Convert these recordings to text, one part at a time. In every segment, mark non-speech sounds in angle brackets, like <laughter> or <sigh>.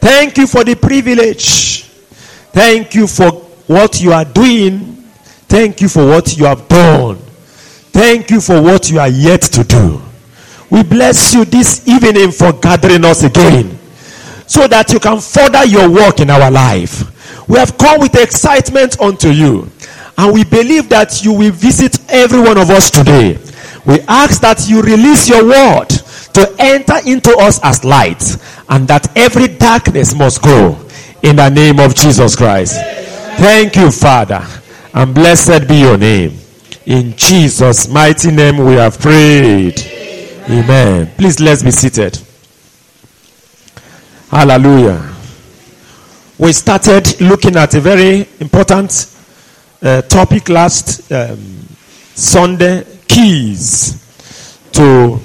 Thank you for the privilege. Thank you for what you are doing. Thank you for what you have done. Thank you for what you are yet to do. We bless you this evening for gathering us again so that you can further your work in our life. We have come with excitement unto you and we believe that you will visit every one of us today. We ask that you release your word to enter into us as light and that every darkness must go in the name of Jesus Christ. Thank you, Father, and blessed be your name. In Jesus' mighty name we have prayed. Amen. Please let's be seated. Hallelujah. We started looking at a very important uh, topic last um, Sunday keys to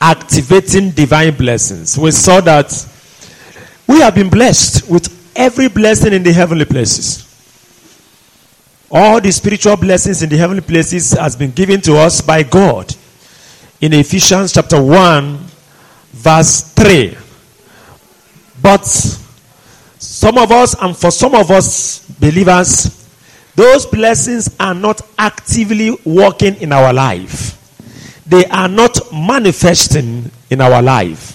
activating divine blessings. We saw that we have been blessed with every blessing in the heavenly places. All the spiritual blessings in the heavenly places has been given to us by God. In Ephesians chapter 1 verse 3. But some of us and for some of us believers those blessings are not actively working in our life they are not manifesting in our life.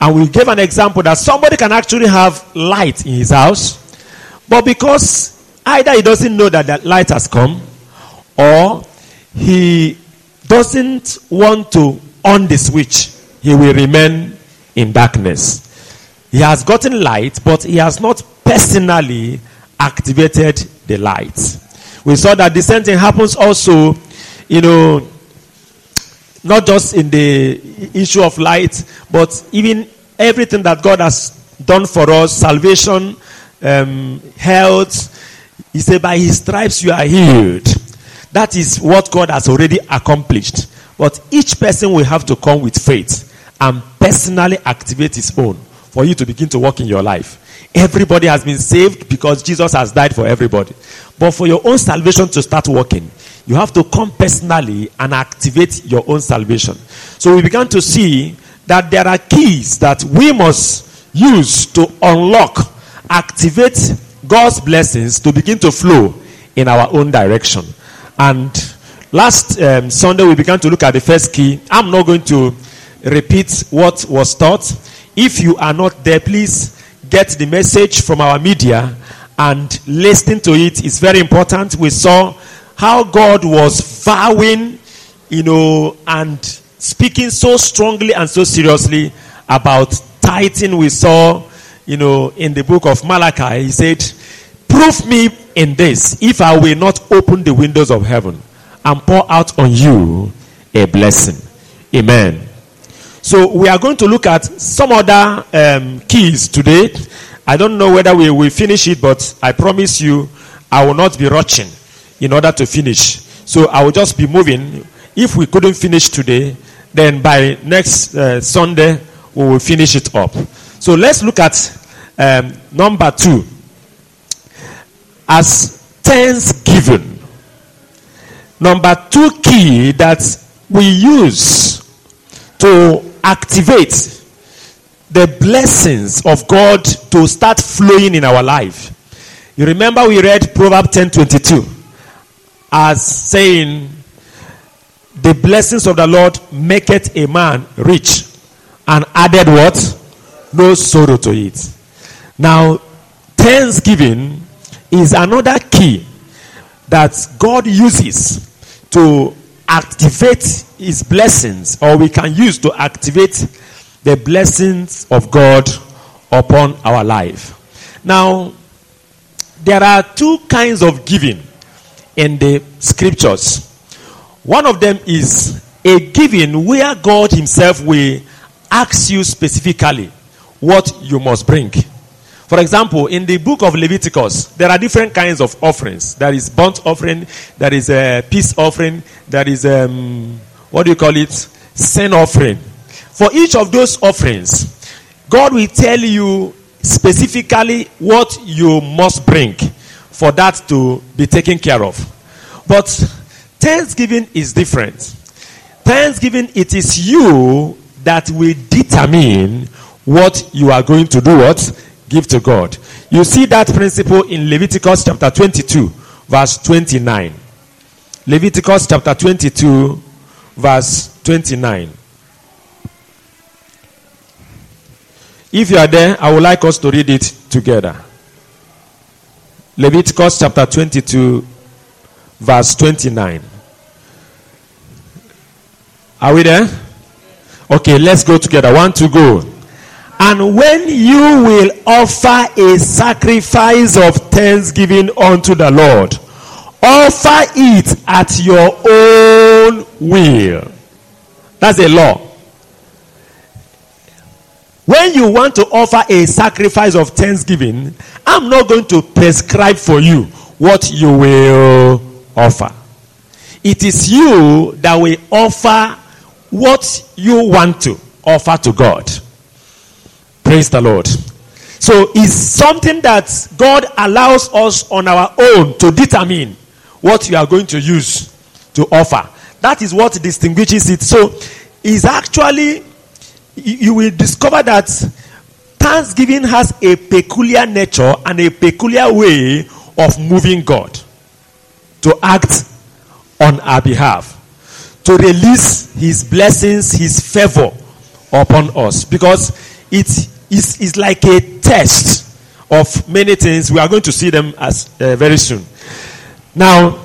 And we gave an example that somebody can actually have light in his house, but because either he doesn't know that that light has come, or he doesn't want to on the switch, he will remain in darkness. He has gotten light, but he has not personally activated the light. We saw that the same thing happens also, you know, not just in the issue of light, but even everything that God has done for us salvation, um, health. He said, By his stripes you are healed. That is what God has already accomplished. But each person will have to come with faith and personally activate his own for you to begin to work in your life. Everybody has been saved because Jesus has died for everybody. But for your own salvation to start working, you have to come personally and activate your own salvation. So we began to see that there are keys that we must use to unlock, activate God's blessings to begin to flow in our own direction. And last um, Sunday we began to look at the first key. I'm not going to repeat what was taught. If you are not there, please get the message from our media and listen to it. It's very important. We saw how God was vowing, you know, and speaking so strongly and so seriously about tithing. We saw, you know, in the book of Malachi, he said, Prove me in this if I will not open the windows of heaven and pour out on you a blessing. Amen. So we are going to look at some other um, keys today. I don't know whether we will finish it, but I promise you I will not be rushing in order to finish. So I will just be moving. If we couldn't finish today, then by next uh, Sunday we will finish it up. So let's look at um, number two as thanksgiving. Number two key that we use to activate the blessings of God to start flowing in our life. You remember we read Proverbs 10:22 as saying, The blessings of the Lord maketh a man rich, and added what? No sorrow to it. Now, thanksgiving is another key that God uses to activate his blessings, or we can use to activate the blessings of God upon our life. Now, there are two kinds of giving in the scriptures. One of them is a giving where God Himself will ask you specifically what you must bring. For example, in the book of Leviticus, there are different kinds of offerings. There is burnt offering, there is a peace offering, there is um, what do you call it? Sin offering. For each of those offerings, God will tell you specifically what you must bring for that to be taken care of. But Thanksgiving is different. Thanksgiving, it is you that will determine what you are going to do what? Give to God. You see that principle in Leviticus chapter 22, verse 29. Leviticus chapter 22, verse 29. If you are there, I would like us to read it together. Leviticus chapter 22, verse 29. Are we there? Okay, let's go together. One to go. And when you will offer a sacrifice of thanksgiving unto the Lord, offer it at your own will. That's a law. When you want to offer a sacrifice of thanksgiving, I'm not going to prescribe for you what you will offer. It is you that will offer what you want to offer to God. Praise the Lord. So it's something that God allows us on our own to determine what you are going to use to offer. That is what distinguishes it. So it's actually you will discover that thanksgiving has a peculiar nature and a peculiar way of moving God to act on our behalf, to release His blessings, His favor upon us. Because it is, is like a test of many things. We are going to see them as uh, very soon. Now,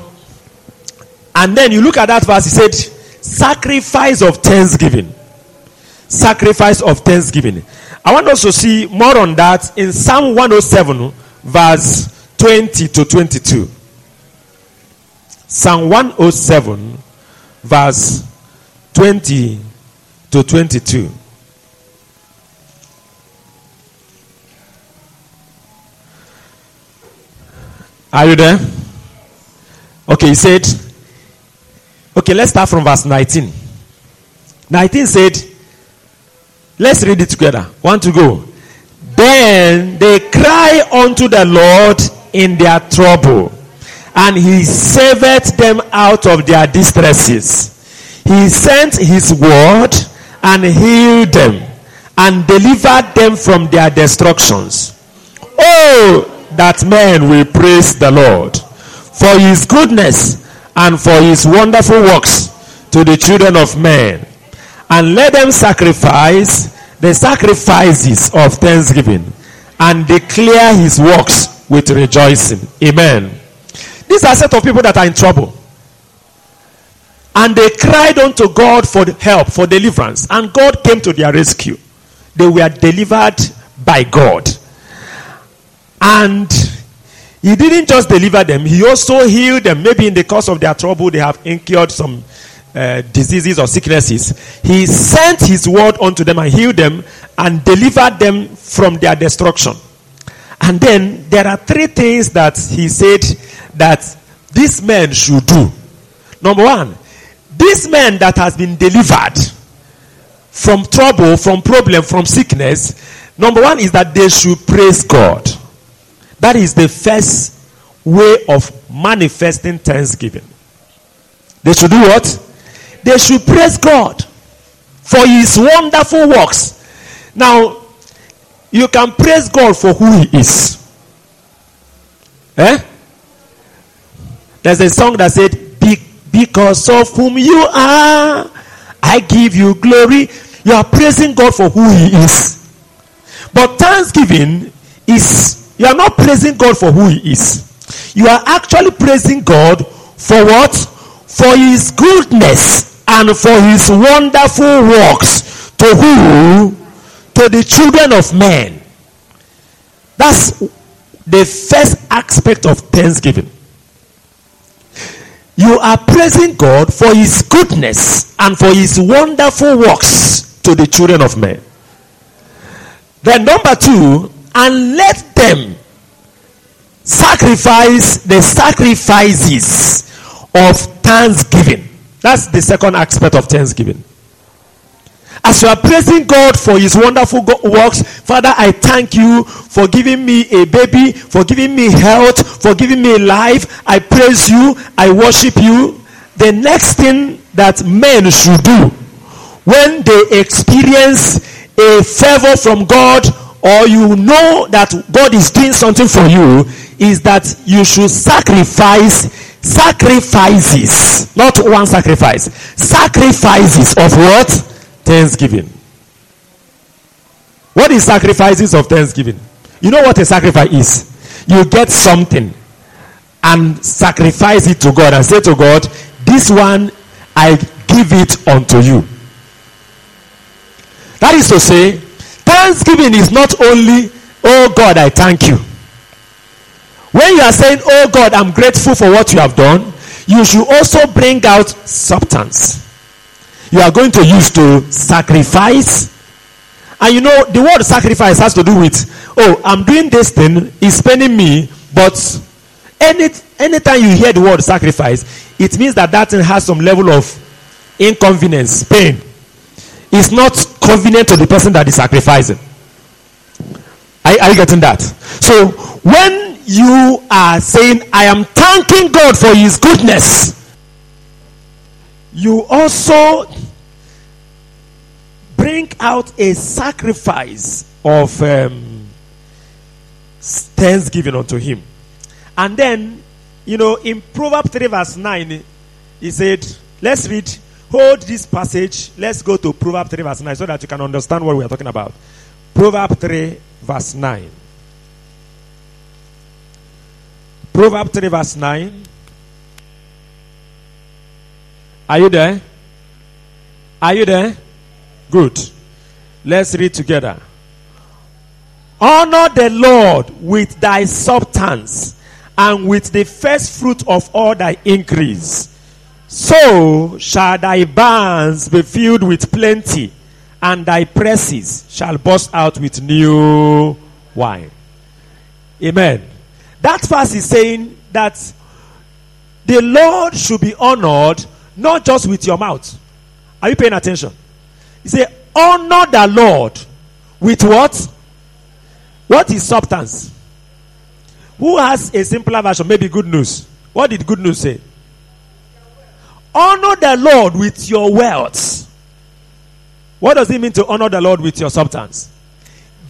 and then you look at that verse, he said, sacrifice of thanksgiving sacrifice of thanksgiving. I want us to see more on that in Psalm 107, verse 20 to 22. Psalm 107, verse 20 to 22. Are you there? Okay, he said, okay, let's start from verse 19. 19 said, Let's read it together. One to go. Then they cry unto the Lord in their trouble, and he saved them out of their distresses. He sent his word and healed them and delivered them from their destructions. Oh, that men will praise the Lord for his goodness and for his wonderful works to the children of men and let them sacrifice the sacrifices of thanksgiving and declare his works with rejoicing. Amen. These are set of people that are in trouble. And they cried unto God for help, for deliverance. And God came to their rescue. They were delivered by God. And He didn't just deliver them, He also healed them. Maybe in the course of their trouble, they have incurred some uh, diseases or sicknesses, he sent his word unto them and healed them and delivered them from their destruction. And then there are three things that he said that this man should do. Number one, this man that has been delivered from trouble, from problem, from sickness, number one is that they should praise God. That is the first way of manifesting thanksgiving. They should do what? They should praise God for his wonderful works. Now, you can praise God for who he is. Eh? There's a song that said, Because of whom you are, I give you glory. You are praising God for who he is. But thanksgiving is, you are not praising God for who he is. You are actually praising God for what? For his goodness and for his wonderful works to who? To the children of men. That's the first aspect of thanksgiving. You are praising God for his goodness and for his wonderful works to the children of men. Then, number two, and let them sacrifice the sacrifices of thanksgiving. That's the second aspect of thanksgiving. As you are praising God for His wonderful works, Father, I thank you for giving me a baby, for giving me health, for giving me life. I praise you, I worship you. The next thing that men should do when they experience a favor from God or you know that God is doing something for you is that you should sacrifice sacrifices. Not one sacrifice. Sacrifices of what? Thanksgiving. What is sacrifices of thanksgiving? You know what a sacrifice is? You get something and sacrifice it to God and say to God this one I give it unto you. That is to say thanksgiving is not only, oh God, I thank you. When you are saying, oh God, I'm grateful for what you have done, you should also bring out substance. You are going to use to sacrifice. And you know, the word sacrifice has to do with, oh, I'm doing this thing, it's paining me, but any anytime you hear the word sacrifice, it means that that thing has some level of inconvenience, pain It's not convenient to the person that is sacrificing. Are, are, you getting that? So when you are saying, I am thanking God for his goodness, you also bring out a sacrifice of um, thanksgiving unto him. And then, you know, in Proverbs 3 verse 9, he said, let's read hold this passage. Let's go to Proverbs 3, verse 9, so that you can understand what we are talking about. Proverbs 3, verse 9. Proverbs 3, verse 9. Are you there? Are you there? Good. Let's read together. Honor the Lord with thy substance and with the first fruit of all thy increase so shall thy barns be filled with plenty, and thy presses shall burst out with new wine. Amen. That verse is saying that the Lord should be honored not just with your mouth. Are you paying attention? He said, Honor the Lord with what? What is substance? Who has a simpler version? Maybe good news. What did good news say? Honor the Lord with your wealth. What does it mean to honor the Lord with your substance?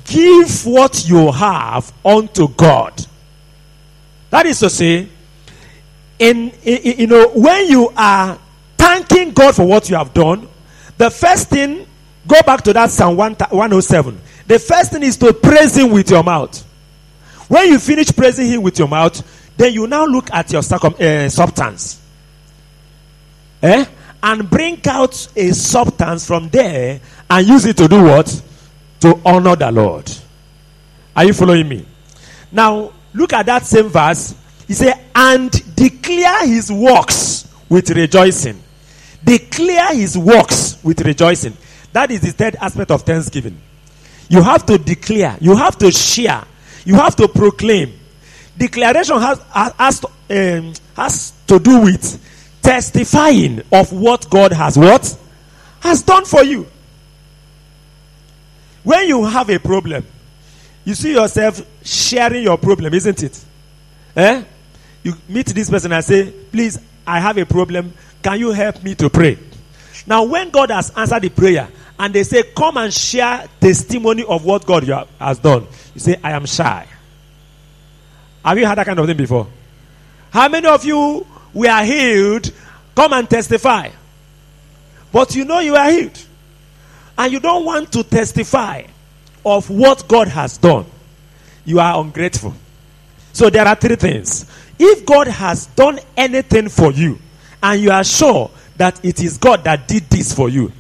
Give what you have unto God. That is to say, in, in, you know when you are thanking God for what you have done, the first thing go back to that Psalm 107. The first thing is to praise Him with your mouth. When you finish praising Him with your mouth, then you now look at your circum, uh, substance eh? and bring out a substance from there and use it to do what? To honor the Lord. Are you following me? Now, look at that same verse. He said, and declare his works with rejoicing. Declare his works with rejoicing. That is the third aspect of thanksgiving. You have to declare, you have to share, you have to proclaim. Declaration has, has, um, has to do with testifying of what God has what has done for you. When you have a problem, you see yourself sharing your problem, isn't it? Eh? You meet this person and say, "Please, I have a problem. Can you help me to pray?" Now, when God has answered the prayer and they say, "Come and share testimony of what God has done," you say, "I am shy." Have you had that kind of thing before? How many of you we are healed, come and testify. But you know you are healed. And you don't want to testify of what God has done. You are ungrateful. So there are three things. If God has done anything for you, and you are sure that it is God that did this for you,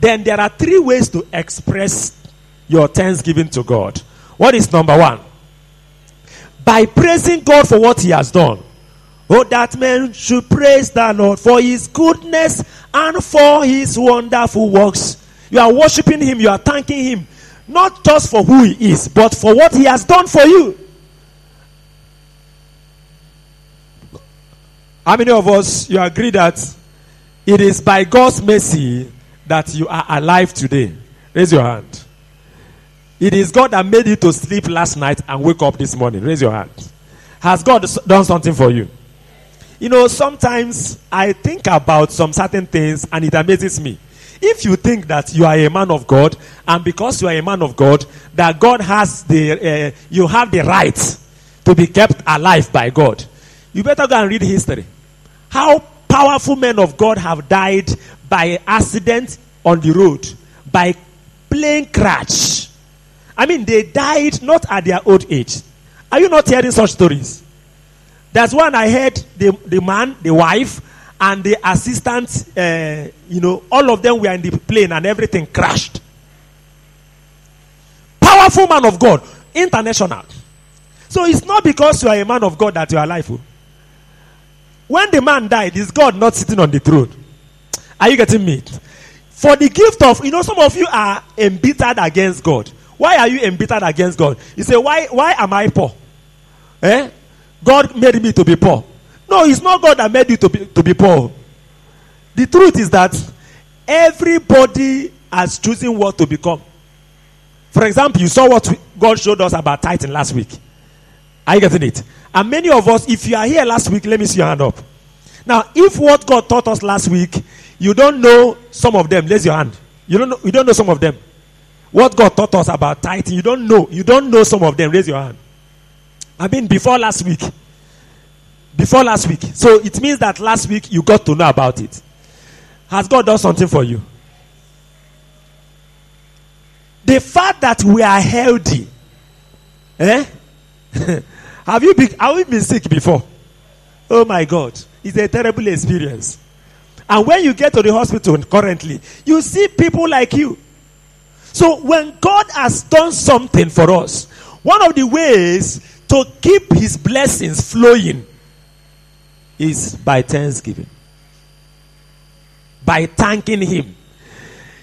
then there are three ways to express your thanksgiving to God. What is number one? By praising God for what He has done. Oh, that man should praise the Lord for his goodness and for his wonderful works. You are worshiping him, you are thanking him. Not just for who he is, but for what he has done for you. How many of us you agree that it is by God's mercy that you are alive today? Raise your hand. It is God that made you to sleep last night and wake up this morning. Raise your hand. Has God done something for you? You know, sometimes I think about some certain things and it amazes me. If you think that you are a man of God and because you are a man of God, that God has the, uh, you have the right to be kept alive by God, you better go and read history. How powerful men of God have died by accident on the road, by plane crash. I mean, they died not at their old age. Are you not hearing such stories? There's one I heard the, the man, the wife, and the assistant, uh, you know, all of them were in the plane and everything crashed. Powerful man of God, international. So it's not because you are a man of God that you are alive. oh. When the man died, is God not sitting on the throne? Are you getting me? For the gift of, you know, some of you are embittered against God. Why are you embittered against God? You say, why, why am I poor? Eh? God made me to be poor. No, it's not God that made you to be, to be poor. The truth is that everybody has chosen what to become. For example, you saw what God showed us about tithing last week. Are you getting it? And many of us, if you are here last week, let me see your hand up. Now, if what God taught us last week, you don't know some of them, raise your hand. You don't know, you don't know some of them. What God taught us about tithing, you don't know. You don't know some of them, raise your hand. I mean, before last week. Before last week. So it means that last week you got to know about it. Has God done something for you? The fact that we are healthy, eh? <laughs> have you been have you been sick before? Oh my God, it's a terrible experience. And when you get to the hospital currently, you see people like you. So when God has done something for us, one of the ways to keep his blessings flowing is by thanksgiving. By thanking him.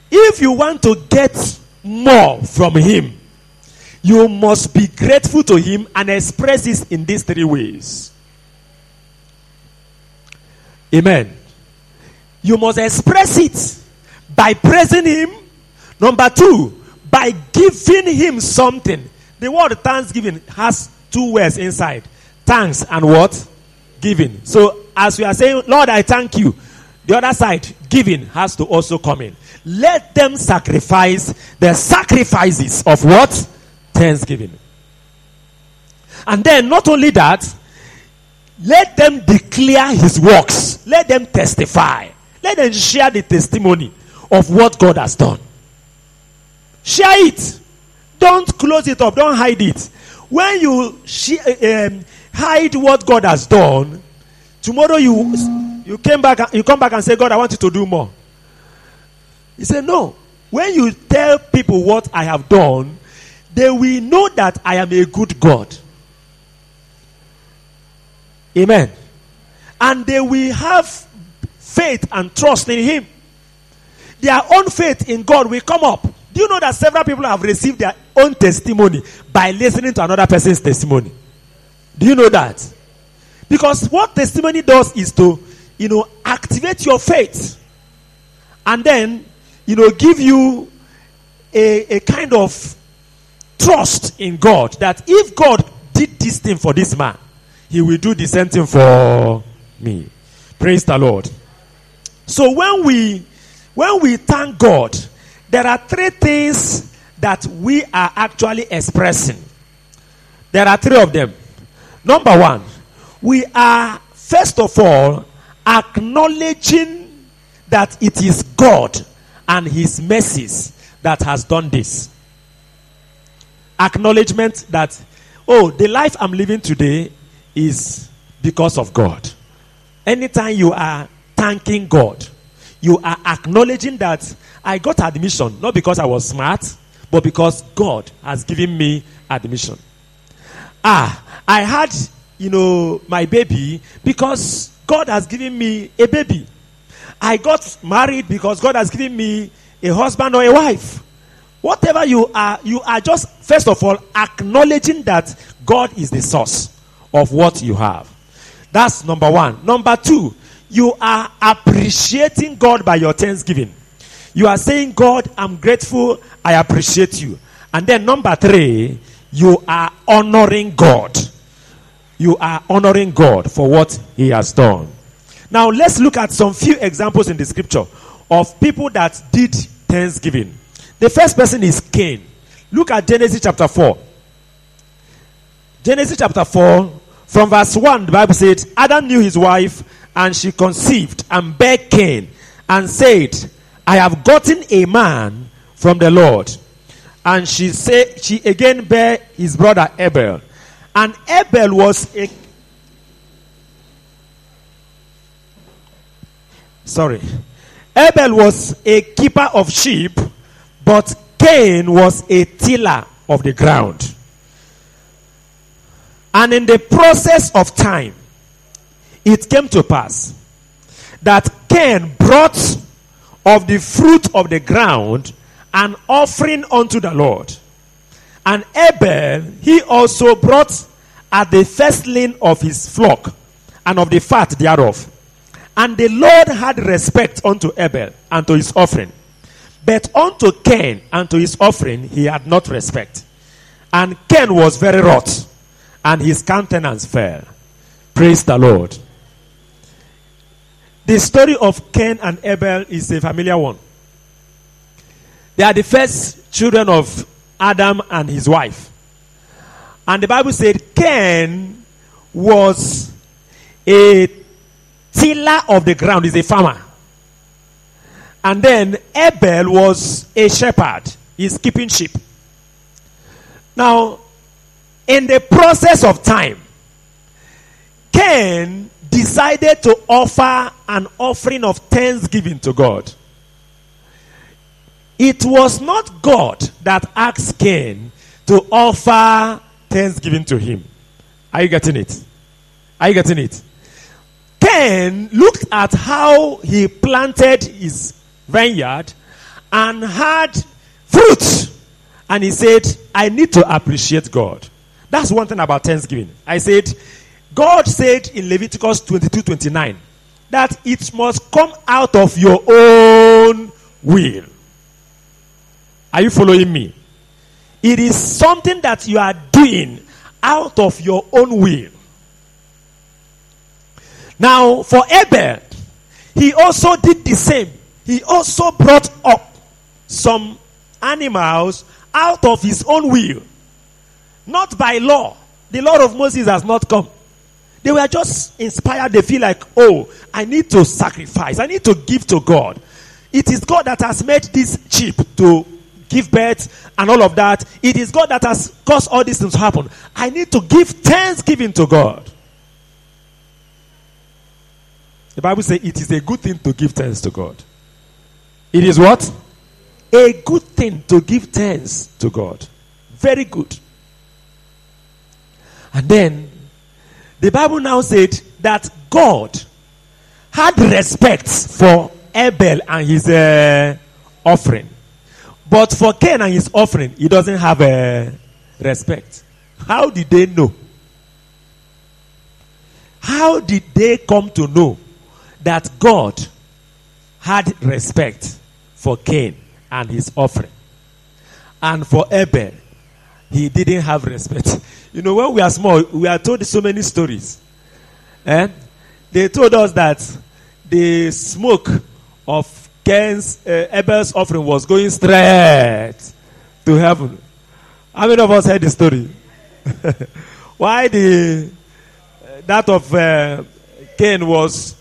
If you want to get more from him, you must be grateful to him and express it in these three ways. Amen. You must express it by praising him. Number two, by giving him something. The word thanksgiving has two words inside thanks and what? Giving. So, as we are saying, Lord, I thank you, the other side, giving, has to also come in. Let them sacrifice the sacrifices of what? Thanksgiving. And then, not only that, let them declare his works. Let them testify. Let them share the testimony of what God has done. Share it. Don't close it up. Don't hide it. When you she, um, hide what God has done, tomorrow you you came back you come back and say, God, I want you to do more. He said, No. When you tell people what I have done, they will know that I am a good God. Amen. And they will have faith and trust in Him. Their own faith in God will come up. Do you know that several people have received their own testimony by listening to another person's testimony? Do you know that? Because what testimony does is to, you know, activate your faith and then, you know, give you a, a kind of trust in God that if God did this thing for this man, he will do the same thing for me. Praise the Lord. So when we when we thank God, there are three things that we are actually expressing. There are three of them. Number one, we are first of all acknowledging that it is God and His mercies that has done this. Acknowledgement that, oh, the life I'm living today is because of God. Anytime you are thanking God, you are acknowledging that I got admission not because I was smart, but because God has given me admission. Ah, I had, you know, my baby because God has given me a baby. I got married because God has given me a husband or a wife. Whatever you are, you are just, first of all, acknowledging that God is the source of what you have. That's number one. Number two, you are appreciating God by your thanksgiving. You are saying, God, I'm grateful, I appreciate you. And then number three, you are honoring God. You are honoring God for what He has done. Now, let's look at some few examples in the scripture of people that did thanksgiving. The first person is Cain. Look at Genesis chapter 4. Genesis chapter 4, from verse 1, the Bible said, Adam knew his wife, and she conceived and bare Cain, and said, I have gotten a man from the Lord. And she said, she again bare his brother Abel. And Abel was a sorry. Abel was a keeper of sheep, but Cain was a tiller of the ground. And in the process of time, it came to pass that Cain brought of the fruit of the ground an offering unto the Lord. And Abel, he also brought at the firstling of his flock and of the fat thereof. And the Lord had respect unto Abel and to his offering. But unto Cain and to his offering he had not respect. And Cain was very wroth, and his countenance fell. Praise the Lord. The story of Cain and Abel is a familiar one. They are the first children of Adam and his wife. And the Bible said Cain was a tiller of the ground, is a farmer. And then Abel was a shepherd, he's keeping sheep. Now, in the process of time, Cain decided to offer an offering of thanksgiving to God. It was not God that asked Cain to offer thanksgiving to him. Are you getting it? Are you getting it? Cain looked at how he planted his vineyard and had fruit. And he said, I need to appreciate God. That's one thing about Thanksgiving. I said, God said in Leviticus 22 29 that it must come out of your own will. Are you following me? It is something that you are doing out of your own will. Now, for Abel, he also did the same. He also brought up some animals out of his own will, not by law. The law of Moses has not come. They were just inspired. They feel like, oh, I need to sacrifice. I need to give to God. It is God that has made this sheep to give birth and all of that. It is God that has caused all these things to happen. I need to give thanksgiving to God. The Bible says it is a good thing to give thanks to God. It is what? A good thing to give thanks to God. Very good. And then the Bible now said that God had respect for Abel and his uh, offering. But for Cain and his offering, he doesn't have a uh, respect. How did they know? How did they come to know that God had respect for Cain and his offering? And for Abel, he didn't have respect. <laughs> You know, when we are small, we are told so many stories. Eh? They told us that the smoke of Cain's uh, Abel's offering was going straight to heaven. How many of us heard the story? <laughs> Why the uh, that of uh, Cain was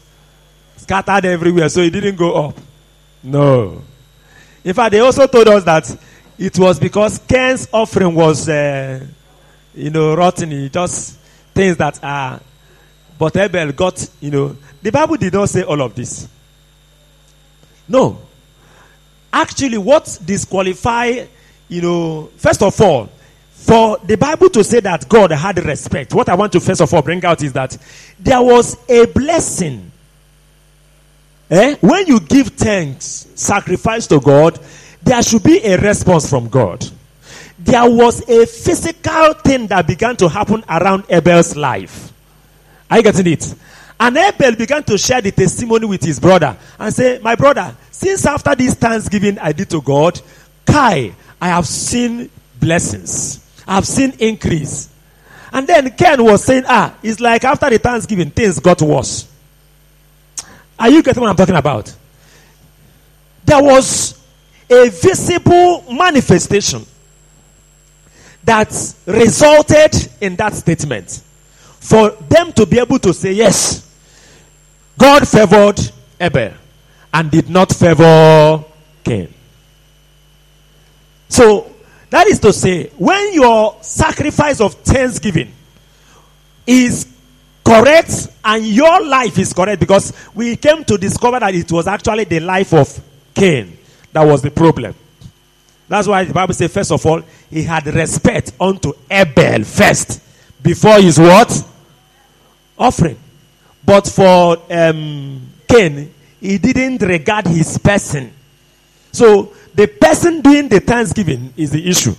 scattered everywhere, so it didn't go up? No. In fact, they also told us that it was because Cain's offering was, uh, you know, rotten. Just things that are. But Abel got, you know. The Bible did not say all of this. No. Actually, what disqualify, you know, first of all, for the Bible to say that God had respect, what I want to first of all bring out is that there was a blessing. Eh? When you give thanks, sacrifice to God, there should be a response from God. There was a physical thing that began to happen around Abel's life. Are you getting it? And Abel began to share the testimony with his brother and say, My brother, since after this thanksgiving I did to God, Kai, I have seen blessings. I have seen increase. And then Cain was saying, Ah, it's like after the thanksgiving, things got worse. Are you getting what I'm talking about? There was a visible manifestation that resulted in that statement. For them to be able to say, Yes, God favored Abel and did not favor Cain. So, that is to say, when your sacrifice of thanksgiving is correct and your life is correct, because we came to discover that it was actually the life of Cain that was the problem. That's why the Bible says, first of all, he had respect unto Abel first before his what? Offering. But for um, Cain, he didn't regard his person. So the person doing the thanksgiving is the issue.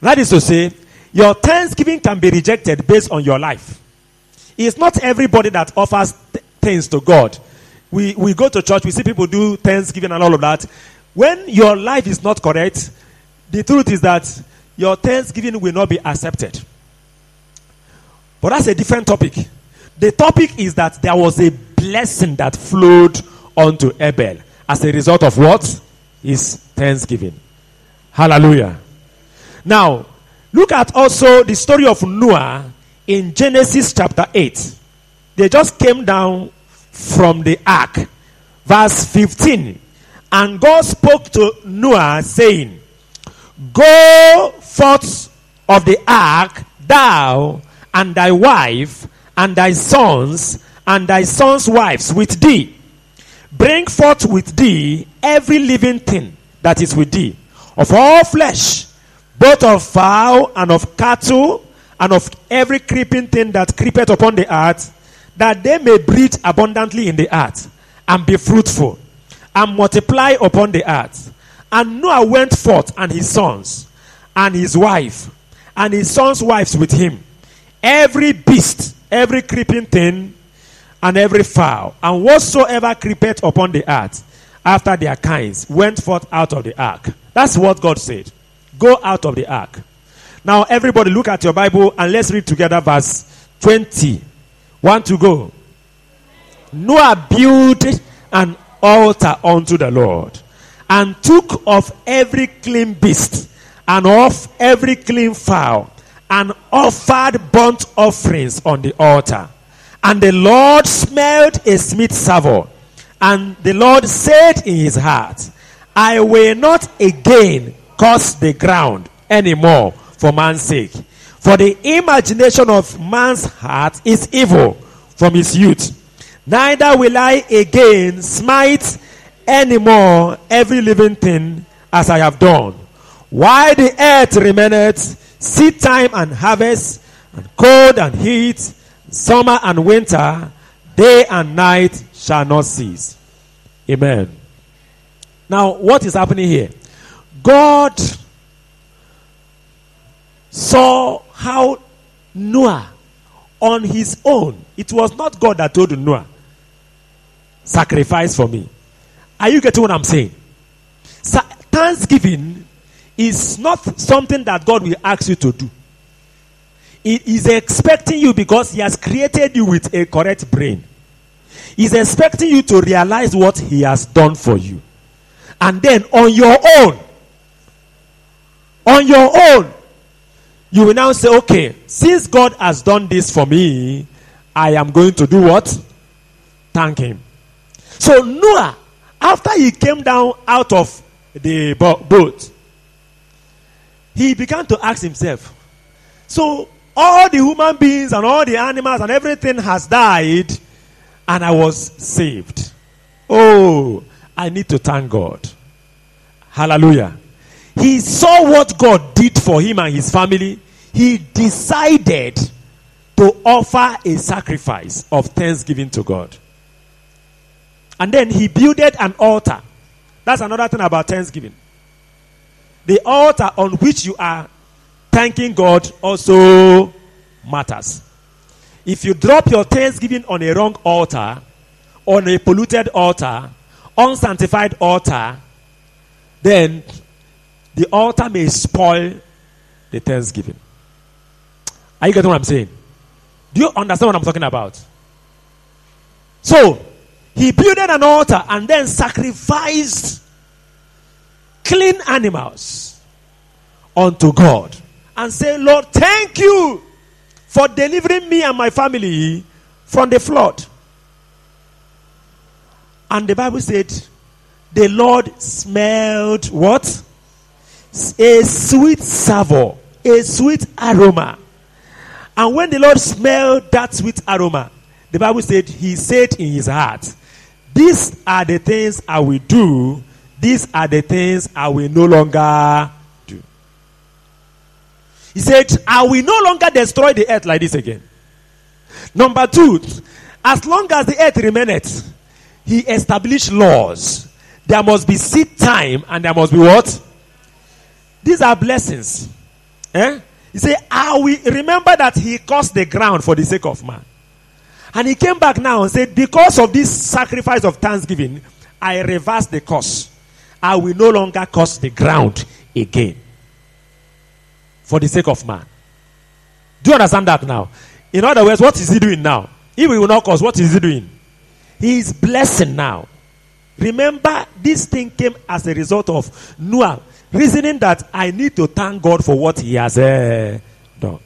That is to say, your thanksgiving can be rejected based on your life. It's not everybody that offers th- things to God. We, we go to church, we see people do thanksgiving and all of that. When your life is not correct, the truth is that your thanksgiving will not be accepted. But that's a different topic. The topic is that there was a blessing that flowed onto Abel as a result of what? His thanksgiving. Hallelujah. Now, look at also the story of Noah in Genesis chapter 8. They just came down from the ark. Verse 15. And God spoke to Noah, saying, Go forth of the ark, thou and thy wife, and thy sons, and thy sons' wives with thee. Bring forth with thee every living thing that is with thee, of all flesh, both of fowl and of cattle, and of every creeping thing that creepeth upon the earth, that they may breed abundantly in the earth, and be fruitful, and multiply upon the earth. And Noah went forth, and his sons, and his wife, and his sons' wives with him. Every beast, every creeping thing, and every fowl, and whatsoever creepeth upon the earth, after their kinds, went forth out of the ark. That's what God said. Go out of the ark. Now, everybody, look at your Bible and let's read together verse 20. One to go. Noah built an altar unto the Lord and took of every clean beast and of every clean fowl and offered burnt offerings on the altar. And the Lord smelled a sweet savour. And the Lord said in his heart, I will not again curse the ground anymore for man's sake. For the imagination of man's heart is evil from his youth. Neither will I again smite anymore every living thing as I have done. While the earth remaineth, seed time and harvest, and cold and heat, summer and winter, day and night shall not cease. Amen. Now, what is happening here? God saw how Noah, on his own, it was not God that told Noah, sacrifice for me. Are you getting what I'm saying? Sa- Thanksgiving is not something that God will ask you to do. He is expecting you because He has created you with a correct brain. He's expecting you to realize what He has done for you. And then on your own, on your own, you will now say, okay, since God has done this for me, I am going to do what? Thank Him. So Noah, after he came down out of the boat, he began to ask himself, so all the human beings and all the animals and everything has died, and I was saved. Oh, I need to thank God. Hallelujah. He saw what God did for him and his family. He decided to offer a sacrifice of thanksgiving to God. And then he builded an altar. That's another thing about thanksgiving. the altar on which you are thanking God also matters. If you drop your thanksgiving on a wrong altar, on a polluted altar, unsanctified altar, then the altar may spoil the thanksgiving. Are you getting what I'm saying? Do you understand what I'm talking about? So, he built an altar and then sacrificed clean animals unto God and say, Lord, thank you for delivering me and my family from the flood. And the Bible said, the Lord smelled what? A sweet savor, a sweet aroma. And when the Lord smelled that sweet aroma, the Bible said, He said in his heart, These are the things I will do, these are the things I will no longer. He said, I will no longer destroy the earth like this again. Number two, as long as the earth remaineth, he established laws. There must be seed time and there must be what? These are blessings. Eh? He said, I will remember that he cursed the ground for the sake of man. And he came back now and said, Because of this sacrifice of thanksgiving, I reverse the curse. I will no longer curse the ground again. For the sake of man. Do you understand that now? In other words, what is he doing now? If he will not cause, what is he doing? He is blessing now. Remember, this thing came as a result of Noah reasoning that I need to thank God for what he has uh, done.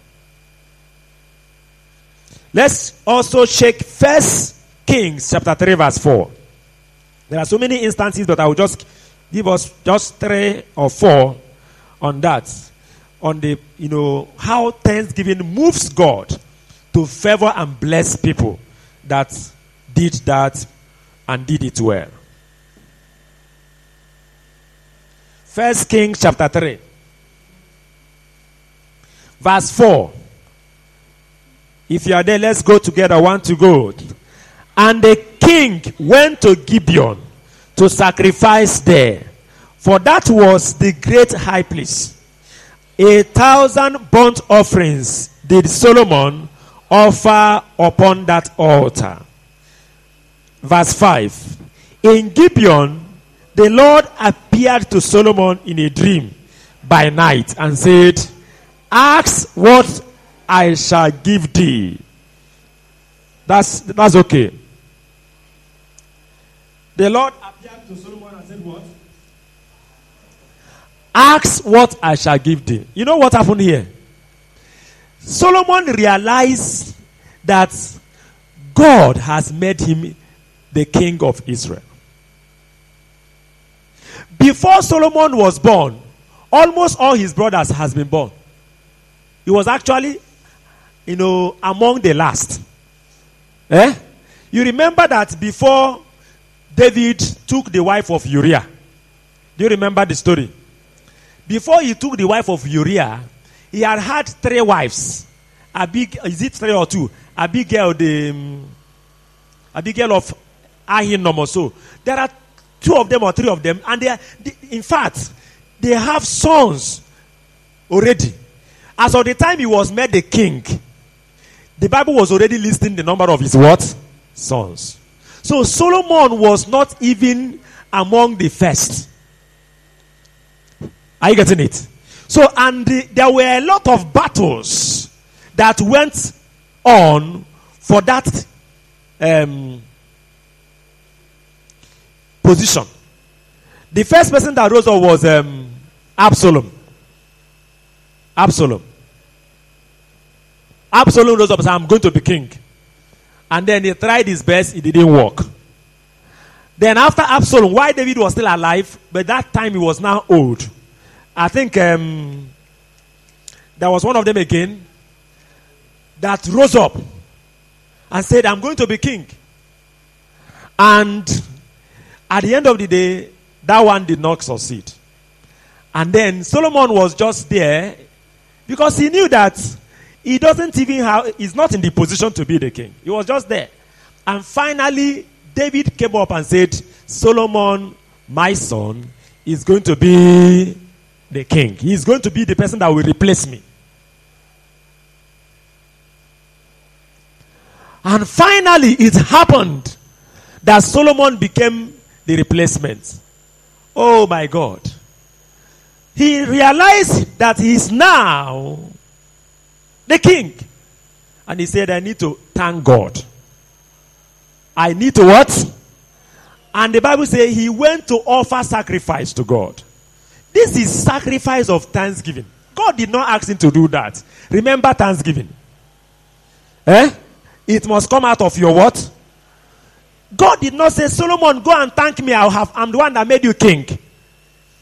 Let's also check First Kings chapter 3, verse 4. There are so many instances, but I will just give us just three or four on that. On the, you know, how thanksgiving moves God to favor and bless people that did that and did it well. First Kings chapter 3. Verse 4. If you are there, let's go together. One to go. And the king went to Gibeon to sacrifice there. For that was the great high place. A thousand burnt offerings did Solomon offer upon that altar. Verse 5. In Gibeon, the Lord appeared to Solomon in a dream by night and said, Ask what I shall give thee. That's, that's okay. The Lord appeared to Solomon and said, What? Ask what I shall give thee. You know what happened here? Solomon realized that God has made him the king of Israel. Before Solomon was born, almost all his brothers has been born. He was actually, you know, among the last. Eh? You remember that before David took the wife of Uriah. Do you remember the story? Before he took the wife of Uriah, he had had three wives. A big, is it three or two? Abigail, the um, girl of Ahinoam so. There are two of them or three of them, and they are, they, in fact, they have sons already. As of the time he was made the king, the Bible was already listing the number of his what? Sons. So Solomon was not even among the first. Are you getting it? So, and the, there were a lot of battles that went on for that um, position. The first person that rose up was um, Absalom. Absalom. Absalom rose up and said, I'm going to be king. And then he tried his best, it didn't work. Then after Absalom, why David was still alive, but that time he was now old. I think um, there was one of them again that rose up and said, I'm going to be king. And at the end of the day, that one did not succeed. And then Solomon was just there because he knew that he doesn't even have, he's not in the position to be the king. He was just there. And finally, David came up and said, Solomon, my son, is going to be the king. He's going to be the person that will replace me. And finally, it happened that Solomon became the replacement. Oh my God. He realized that he is now the king. And he said, I need to thank God. I need to what? And the Bible says he went to offer sacrifice to God. This is sacrifice of thanksgiving. God did not ask him to do that. Remember thanksgiving. Eh? It must come out of your what? God did not say, Solomon, go and thank me. I'll have, I'm the one that made you king.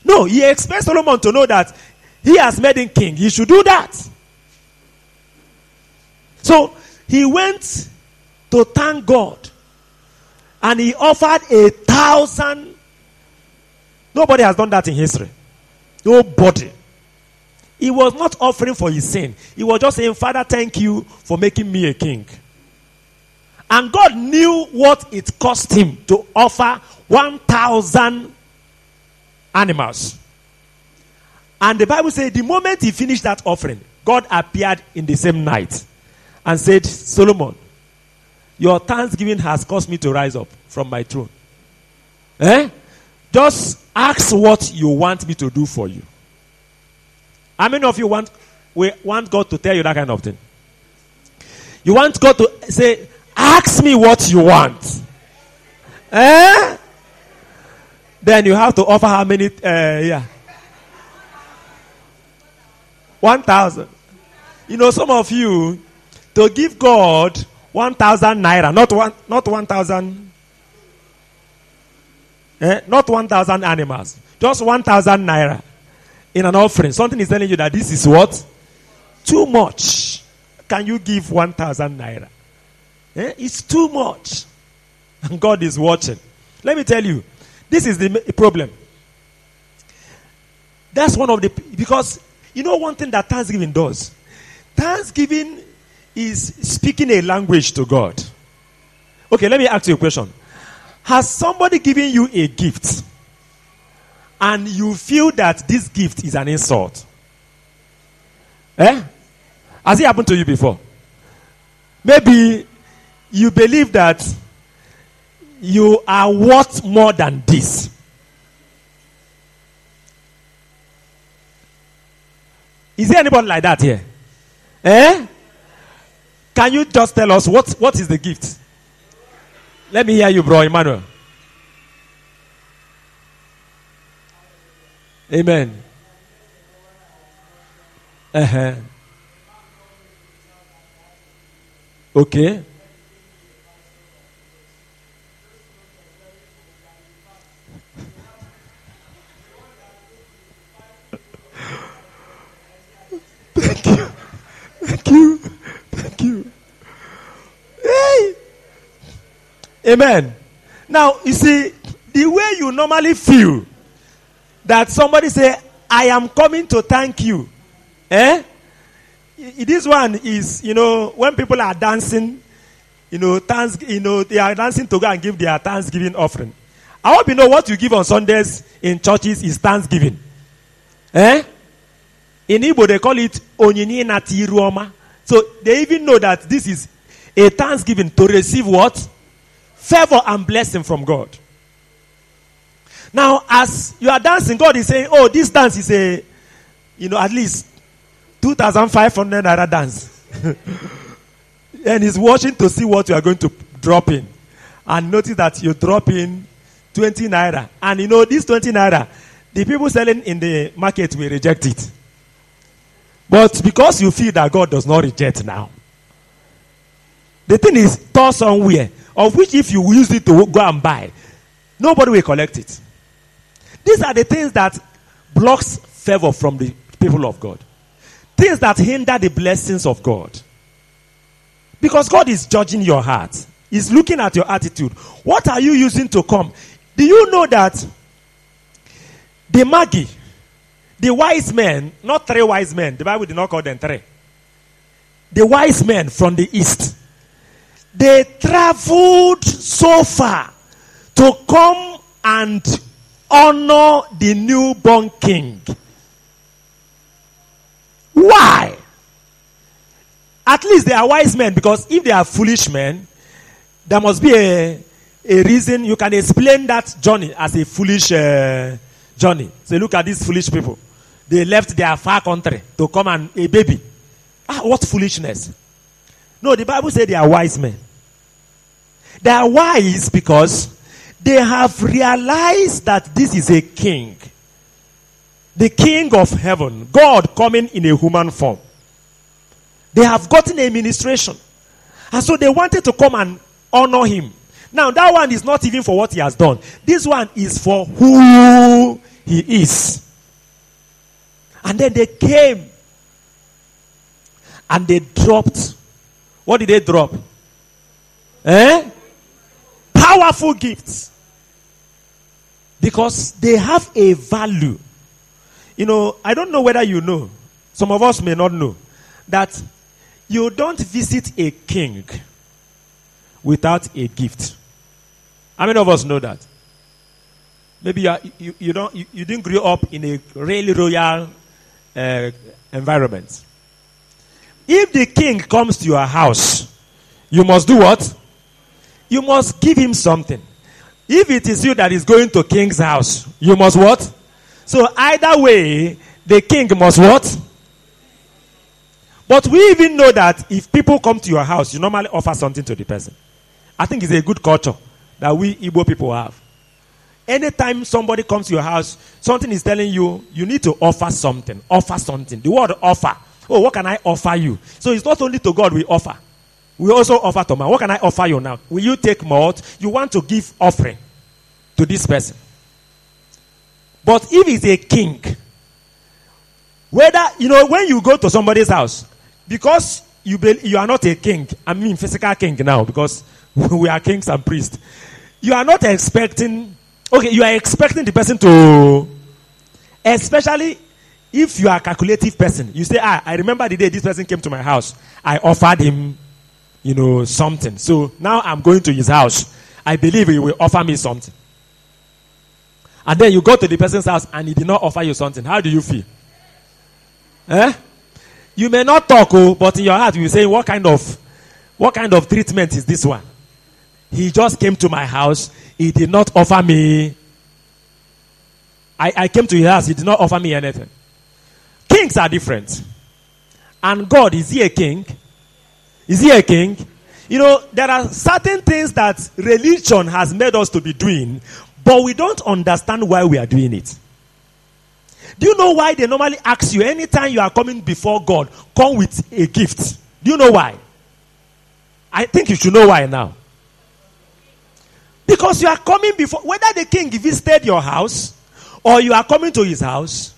No, he expects Solomon to know that he has made him king. He should do that. So he went to thank God and he offered a thousand. Nobody has done that in history. Nobody. He was not offering for his sin. He was just saying, Father, thank you for making me a king. And God knew what it cost him to offer 1,000 animals. And the Bible says, the moment he finished that offering, God appeared in the same night and said, Solomon, your thanksgiving has caused me to rise up from my throne. Eh? Just ask what you want me to do for you. How many of you want, we want God to tell you that kind of thing? You want God to say, Ask me what you want. Eh? Then you have to offer how many? Uh, yeah. 1,000. You know, some of you, to give God 1,000 naira, not one, not 1,000, eh? not 1,000 animals, just 1,000 naira in an offering. Something is telling you that this is what? Too much. Can you give 1,000 naira? Eh? It's too much. And God is watching. Let me tell you, this is the problem. That's one of the, because you know one thing that Thanksgiving does? Thanksgiving is speaking a language to God. Okay, let me ask you a question. Has somebody given you a gift and you feel that this gift is an insult? Eh? Has it happened to you before? Maybe you believe that you are worth more than this. Is there anybody like that here? Eh? Can you just tell us what, what is the gift? Let me hear you, bro Emmanuel. Amen. Uh-huh. Okay. Thank you. Thank you. Thank you. Hey. Amen. Now, you see, the way you normally feel that somebody say, I am coming to thank you. Eh? This one is, you know, when people are dancing, you know, thanks, you know, they are dancing to go and give their thanksgiving offering. I hope you know what you give on Sundays in churches is thanksgiving. Eh? In Igbo, they call it onyinye natiruoma. So they even know that this is a thanksgiving to receive what? Favor and blessing from God. Now, as you are dancing, God is saying, oh, this dance is a, you know, at least 2,500 naira dance. <laughs> and he's watching to see what you are going to drop in. And notice that you drop in 20 naira. And you know, this 20 naira, the people selling in the market will reject it. But because you feel that God does not reject now, the thing is stored somewhere, of which if you use it to go and buy, nobody will collect it. These are the things that blocks favor from the people of God. Things that hinder the blessings of God. Because God is judging your heart. He's looking at your attitude. What are you using to come? Do you know that the Magi, the wise men, not three wise men, the Bible did not call them three. The wise men from the east, they traveled so far to come and honor the newborn king. Why? At least they are wise men because if they are foolish men, there must be a, a reason. You can explain that journey as a foolish uh, journey. Say, look at these foolish people. They left their far country to come and a baby. Ah, what foolishness. No, the Bible said they are wise men. They are wise because they have realized that this is a king. The king of heaven. God coming in a human form. They have gotten a ministration. And so they wanted to come and honor him. Now, that one is not even for what he has done. This one is for who he is. And then they came and they dropped. What did they drop? Eh? Powerful gifts. Because they have a value. You know, I don't know whether you know. Some of us may not know that you don't visit a king without a gift. How many of us know that? Maybe you, are, you, you, don't, you, you, didn't grow up in a really royal uh, environment. If the king comes to your house, you must do what? You must give him something. If it is you that is going to king's house, you must what? So either way, the king must what? But we even know that if people come to your house, you normally offer something to the person. I think it's a good culture that we Igbo people have. Anytime somebody comes to your house, something is telling you, you need to offer something. Offer something. The word offer. Oh, what can I offer you? So it's not only to God we offer. We also offer to man. What can I offer you now? Will you take more? You want to give offering to this person. But if he's a king, whether, you know, when you go to somebody's house, because you, be, you are not a king, I mean physical king now, because <laughs> we are kings and priests, you are not expecting, okay, you are expecting the person to, especially if you are a calculative person, you say, ah, I remember the day this person came to my house, I offered him, you know, something. So now I'm going to his house. I believe he will offer me something. And then you go to the person's house and he did not offer you something. How do you feel? Eh? You may not talk, oh, but in your heart you say, what kind of, what kind of treatment is this one? He just came to my house. He did not offer me. I, I came to his house. He did not offer me anything. Kings are different. And God, is he a king? Is he a king? You know, there are certain things that religion has made us to be doing, but we don't understand why we are doing it. Do you know why they normally ask you anytime you are coming before God, come with a gift? Do you know why? I think you should know why now. Because you are coming before, whether the king visited your house or you are coming to his house.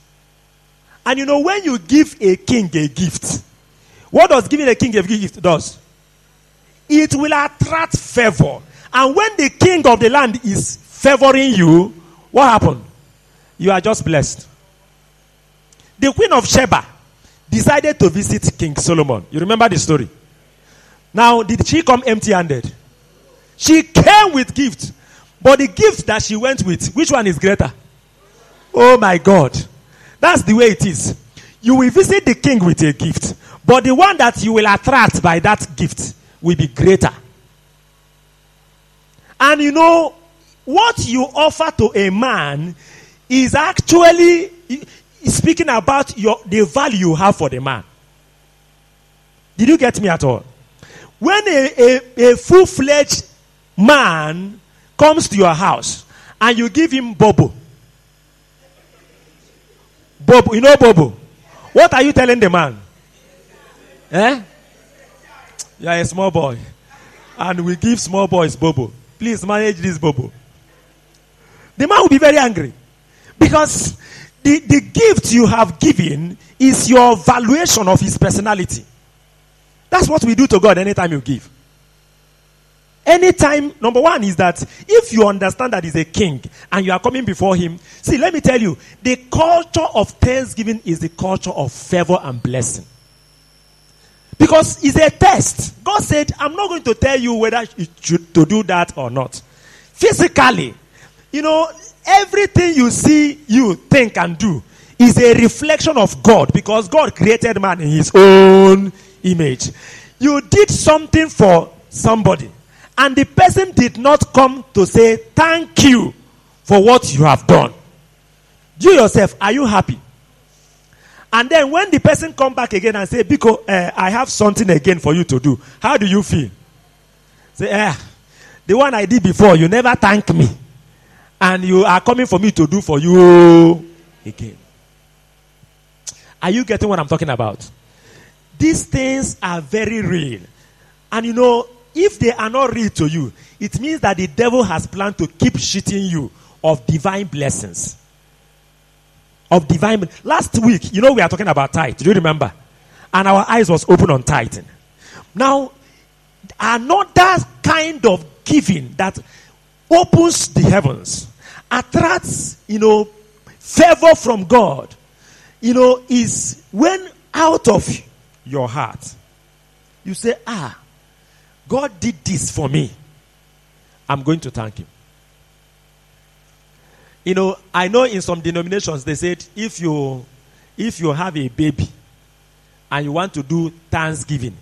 And you know, when you give a king a gift, what does giving a king a gift does? It will attract favor. And when the king of the land is favoring you, what happened? You are just blessed. The queen of Sheba decided to visit King Solomon. You remember the story? Now, did she come empty handed? She came with gift. But the gift that she went with, which one is greater? Oh my God. That's the way it is. You will visit the king with a gift, but the one that you will attract by that gift will be greater. And you know, what you offer to a man is actually speaking about your, the value you have for the man. Did you get me at all? When a, a, a full fledged man comes to your house and you give him bobo, bobo, you know bobo? What are you telling the man? Eh? You are a small boy. And we give small boys bobo. Please manage this bobo. The man will be very angry. Because the, the gift you have given is your valuation of his personality. That's what we do to God anytime you give. Anytime, number one is that if you understand that he's a king and you are coming before him, see, let me tell you, the culture of thanksgiving is the culture of favor and blessing. Because it's a test. God said, I'm not going to tell you whether you should to do that or not. Physically, you know, everything you see, you think and do is a reflection of God because God created man in his own image. You did something for somebody, and the person did not come to say thank you for what you have done. You yourself, are you happy? And then when the person come back again and say, "Because uh, I have something again for you to do. How do you feel? Say, eh, the one I did before, you never thank me. And you are coming for me to do for you again. Are you getting what I'm talking about? These things are very real. And you know, if they are not real to you, it means that the devil has planned to keep cheating you of divine blessings of divine. Last week, you know, we are talking about tithe. Do you remember? And our eyes was open on tithing. Now, another kind of giving that opens the heavens, attracts, you know, favor from God, you know, is when out of your heart, you say, Ah, God did this for me. I'm going to thank Him. You know, I know in some denominations they said if you if you have a baby and you want to do thanksgiving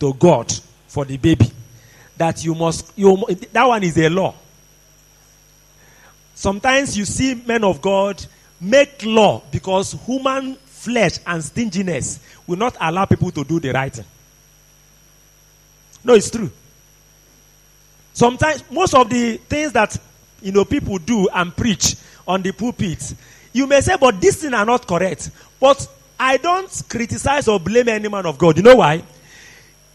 to God for the baby, that you must you that one is a law. Sometimes you see men of God make law because human flesh and stinginess will not allow people to do the right thing. No, it's true. Sometimes most of the things that you know, people do and preach on the pulpit. You may say, but these things are not correct. But I don't criticize or blame any man of God. You know why?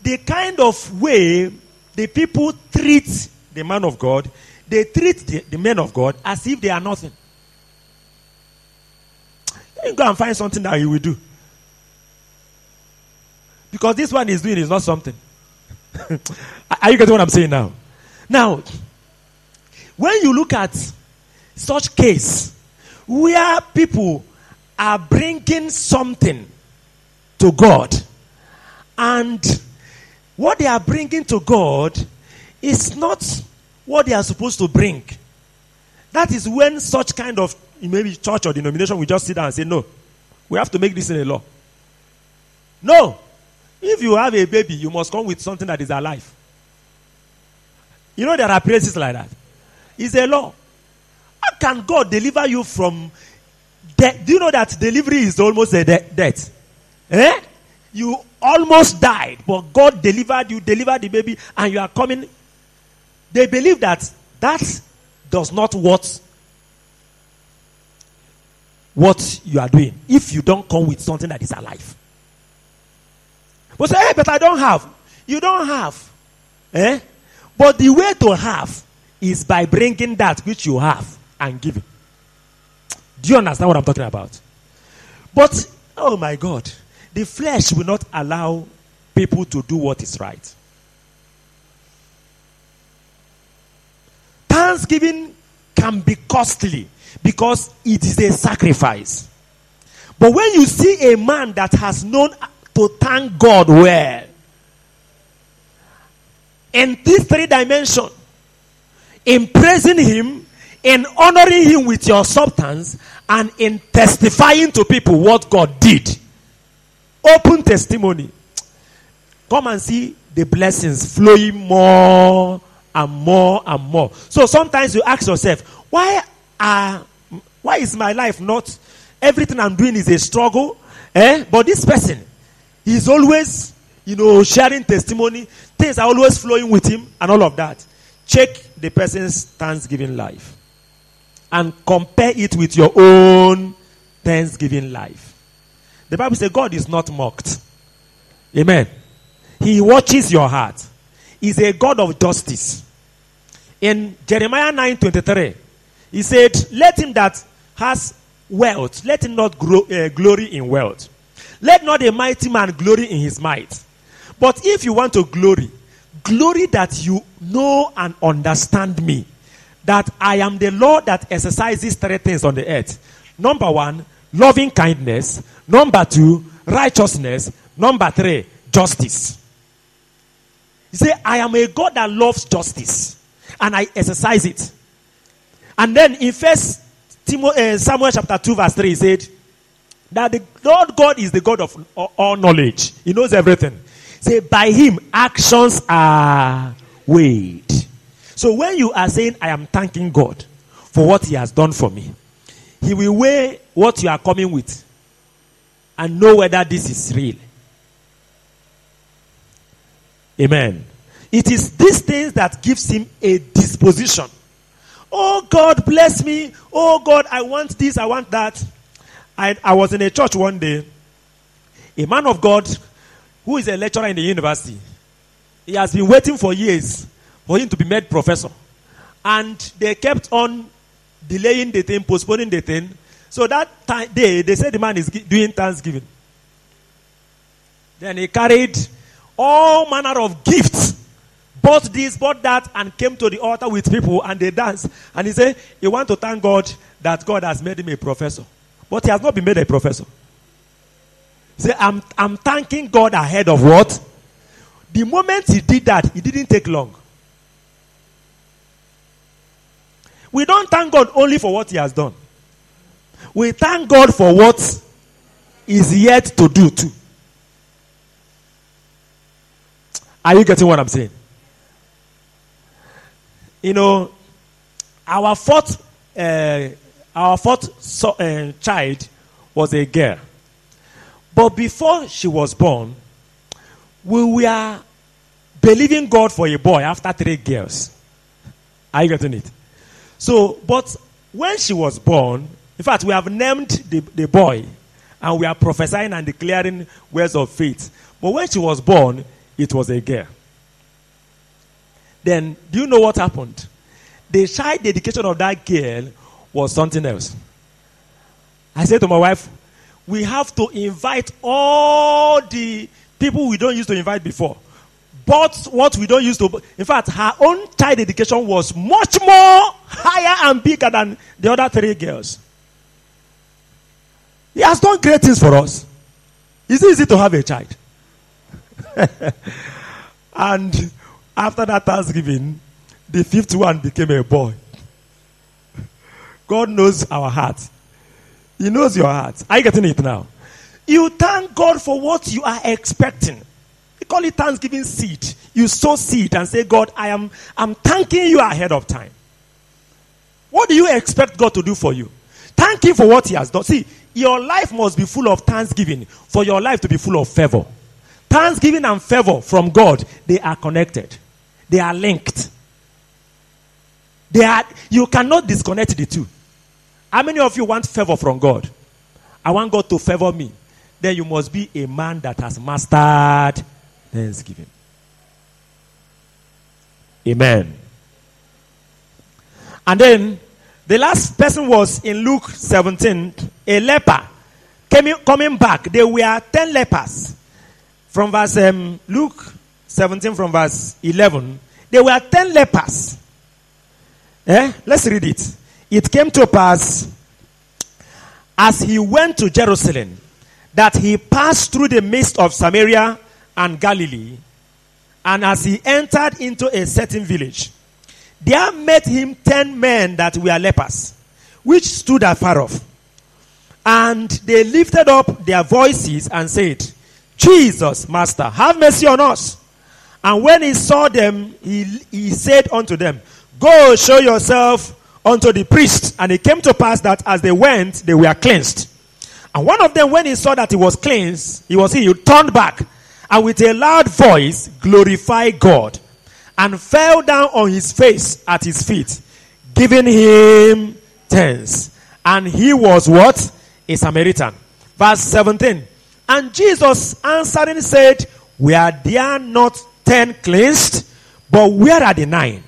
The kind of way the people treat the man of God, they treat the, the men of God as if they are nothing. You go and find something that you will do. Because this one is doing is not something. <laughs> are you getting what I'm saying now? Now, when you look at such case where people are bringing something to God and what they are bringing to God is not what they are supposed to bring. That is when such kind of maybe church or denomination will just sit down and say, No, we have to make this in a law. No. If you have a baby, you must come with something that is alive. You know, there are places like that. It's a law. How can God deliver you from death? Do you know that delivery is almost a de- death? Eh? You almost died, but God delivered you, delivered the baby, and you are coming. They believe that that does not what what you are doing if you don't come with something that is alive. But say, hey, but I don't have. You don't have. Eh? But the way to have is by bringing that which you have and giving. Do you understand what I'm talking about? But, oh my God, the flesh will not allow people to do what is right. Thanksgiving can be costly because it is a sacrifice. But when you see a man that has known to thank God well, in these three dimensions, in praising Him, in honoring Him with your substance, and in testifying to people what God did. Open testimony. Come and see the blessings flowing more and more and more. So sometimes you ask yourself, why are why is my life not everything I'm doing is a struggle? Eh? But this person is always, you know, sharing testimony. Things are always flowing with him and all of that. Check the person's Thanksgiving life and compare it with your own Thanksgiving life. The Bible says God is not mocked. Amen. He watches your heart. He's a God of justice. In Jeremiah 9:23, he said, "Let him that has wealth, let him not grow, uh, glory in wealth. Let not a mighty man glory in his might. But if you want to glory, glory that you know and understand me. That I am the Lord that exercises three things on the earth. Number one, loving kindness. Number two, righteousness. Number three, justice. You say, I am a God that loves justice and I exercise it. And then in first uh, Samuel chapter 2 verse 3 he said, that the Lord God is the God of all- knowledge. He knows everything. Say, by him, actions are weighed. So when you are saying, I am thanking God for what he has done for me, he will weigh what you are coming with and know whether this is real. Amen. It is these things that gives him a disposition. Oh God, bless me. Oh God, I want this, I want that. I, I was in a church one day. A man of God who is a lecturer in the university. He has been waiting for years for him to be made professor. And they kept on delaying the thing, postponing the thing. So that time, day, they said the man is doing Thanksgiving. Then he carried all manner of gifts, bought this, bought that, and came to the altar with people and they danced. And he said, he want to thank God that God has made him a professor. But he has not been made a professor. Say, I'm, I'm thanking God ahead of what? The moment he did that, it didn't take long. We don't thank God only for what he has done. We thank God for what is yet to do too. Are you getting what I'm saying? You know, our fourth, uh, our fourth so, uh, child was a girl. But before she was born, we were believing God for a boy after three girls. Are you getting it? So, but when she was born, in fact, we have named the, the boy and we are prophesying and declaring words of faith. But when she was born, it was a girl. Then, do you know what happened? The child dedication of that girl was something else. I said to my wife, we have to invite all the people we don't used to invite before. But what we don't used to, in fact, her own child education was much more higher and bigger than the other three girls. He has done great things for us. It's easy to have a child. <laughs> and after that Thanksgiving, the fifth one became a boy. God knows our heart. He knows your heart. Are you getting it now? You thank God for what you are expecting. We call it Thanksgiving seed. You sow seed and say, God, I am I'm thanking you ahead of time. What do you expect God to do for you? Thank Him for what He has done. See, your life must be full of thanksgiving for your life to be full of favor. Thanksgiving and favor from God, they are connected. They are linked. They are you cannot disconnect the two. How many of you want favor from God? I want God to favor me. Then you must be a man that has mastered thanksgiving. Amen. And then the last person was in Luke 17, a leper came, coming back. There were 10 lepers. From verse um, Luke 17, from verse 11, there were 10 lepers. Eh? Let's read it. It came to pass as he went to Jerusalem that he passed through the midst of Samaria and Galilee. And as he entered into a certain village, there met him ten men that were lepers, which stood afar off. And they lifted up their voices and said, Jesus, Master, have mercy on us. And when he saw them, he, he said unto them, Go show yourself unto the priest. And it came to pass that as they went, they were cleansed. And one of them, when he saw that he was cleansed, he was healed, turned back, and with a loud voice glorified God, and fell down on his face at his feet, giving him thanks. And he was what? A Samaritan. Verse 17. And Jesus answering said, Were there not ten cleansed? But where are the nine?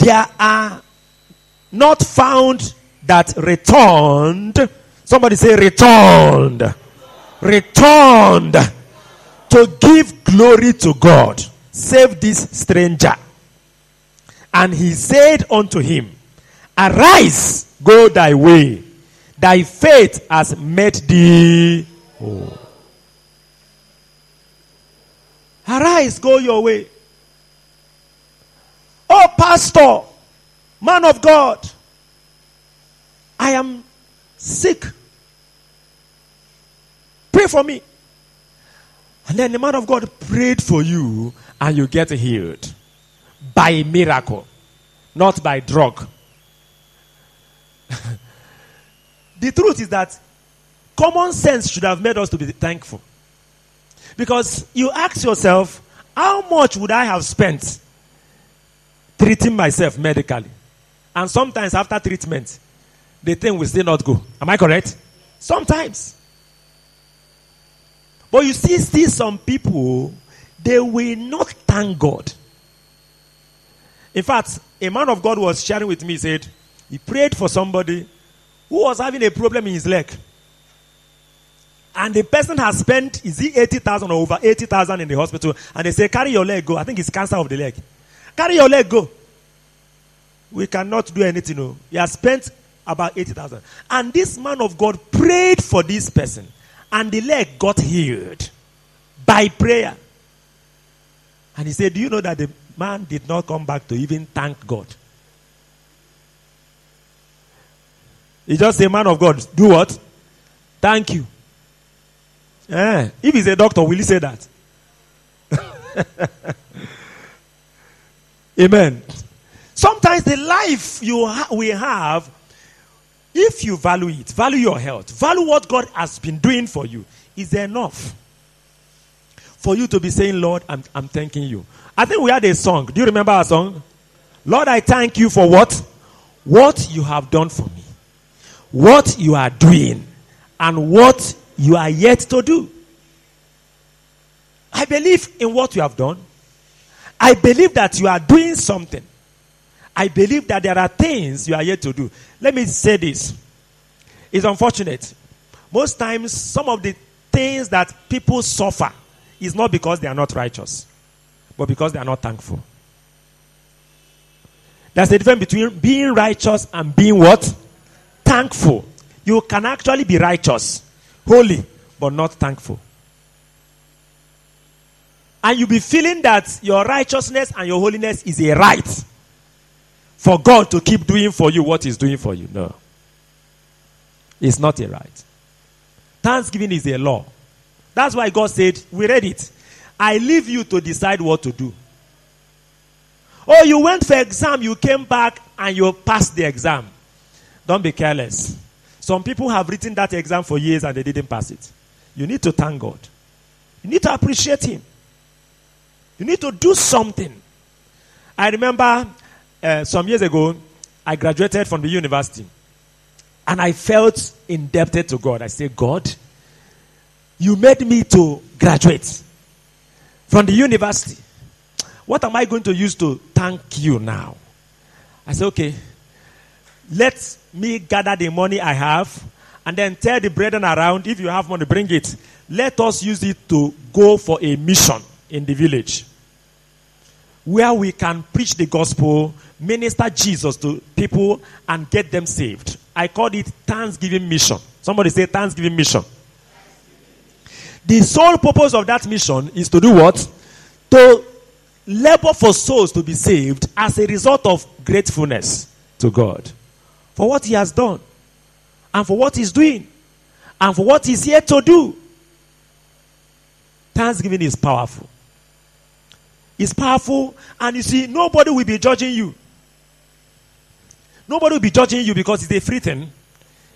There are not found that returned. Somebody say returned. Returned to give glory to God. Save this stranger. And he said unto him, Arise, go thy way. Thy faith has made thee whole. Arise, go your way. Oh, pastor, man of God, I am sick. Pray for me. And then the man of God prayed for you and you get healed by miracle, not by drug. <laughs> the truth is that common sense should have made us to be thankful. Because you ask yourself, how much would I have spent treating myself medically? And sometimes after treatment, the thing will still not go. Am I correct? Sometimes. But you see, see some people, they will not thank God. In fact, a man of God was sharing with me, he said, he prayed for somebody who was having a problem in his leg. And the person has spent, is he 80,000 or over 80,000 in the hospital? And they say, carry your leg, go. I think it's cancer of the leg. Carry your leg, go. We cannot do anything. No. He has spent about 80,000. And this man of God prayed for this person. And the leg got healed by prayer. And he said, Do you know that the man did not come back to even thank God? He just said, Man of God, do what? Thank you. Eh, if he's a doctor, will he say that? <laughs> Amen. Sometimes the life you ha- we have, if you value it, value your health, value what God has been doing for you, is enough for you to be saying, Lord, I'm, I'm thanking you. I think we had a song. Do you remember our song? Lord, I thank you for what? What you have done for me, what you are doing, and what you are yet to do. I believe in what you have done. I believe that you are doing something. I believe that there are things you are yet to do. Let me say this. It's unfortunate. Most times, some of the things that people suffer is not because they are not righteous, but because they are not thankful. There's a difference between being righteous and being what? Thankful. You can actually be righteous, holy, but not thankful. And you'll be feeling that your righteousness and your holiness is a right for God to keep doing for you what He's doing for you. No. It's not a right. Thanksgiving is a law. That's why God said, We read it. I leave you to decide what to do. Oh, you went for exam, you came back and you passed the exam. Don't be careless. Some people have written that exam for years and they didn't pass it. You need to thank God. You need to appreciate Him. You need to do something. I remember uh, some years ago, I graduated from the university. And I felt indebted to God. I said, God, you made me to graduate from the university. What am I going to use to thank you now? I said, okay, let me gather the money I have and then tell the brethren around if you have money, bring it. Let us use it to go for a mission in the village where we can preach the gospel, minister Jesus to people, and get them saved. I called it Thanksgiving Mission. Somebody say Thanksgiving Mission. The sole purpose of that mission is to do what? To labor for souls to be saved as a result of gratefulness to God for what He has done, and for what He's doing, and for what He's yet to do. Thanksgiving is powerful. It's powerful, and you see, nobody will be judging you. Nobody will be judging you because it's a free thing.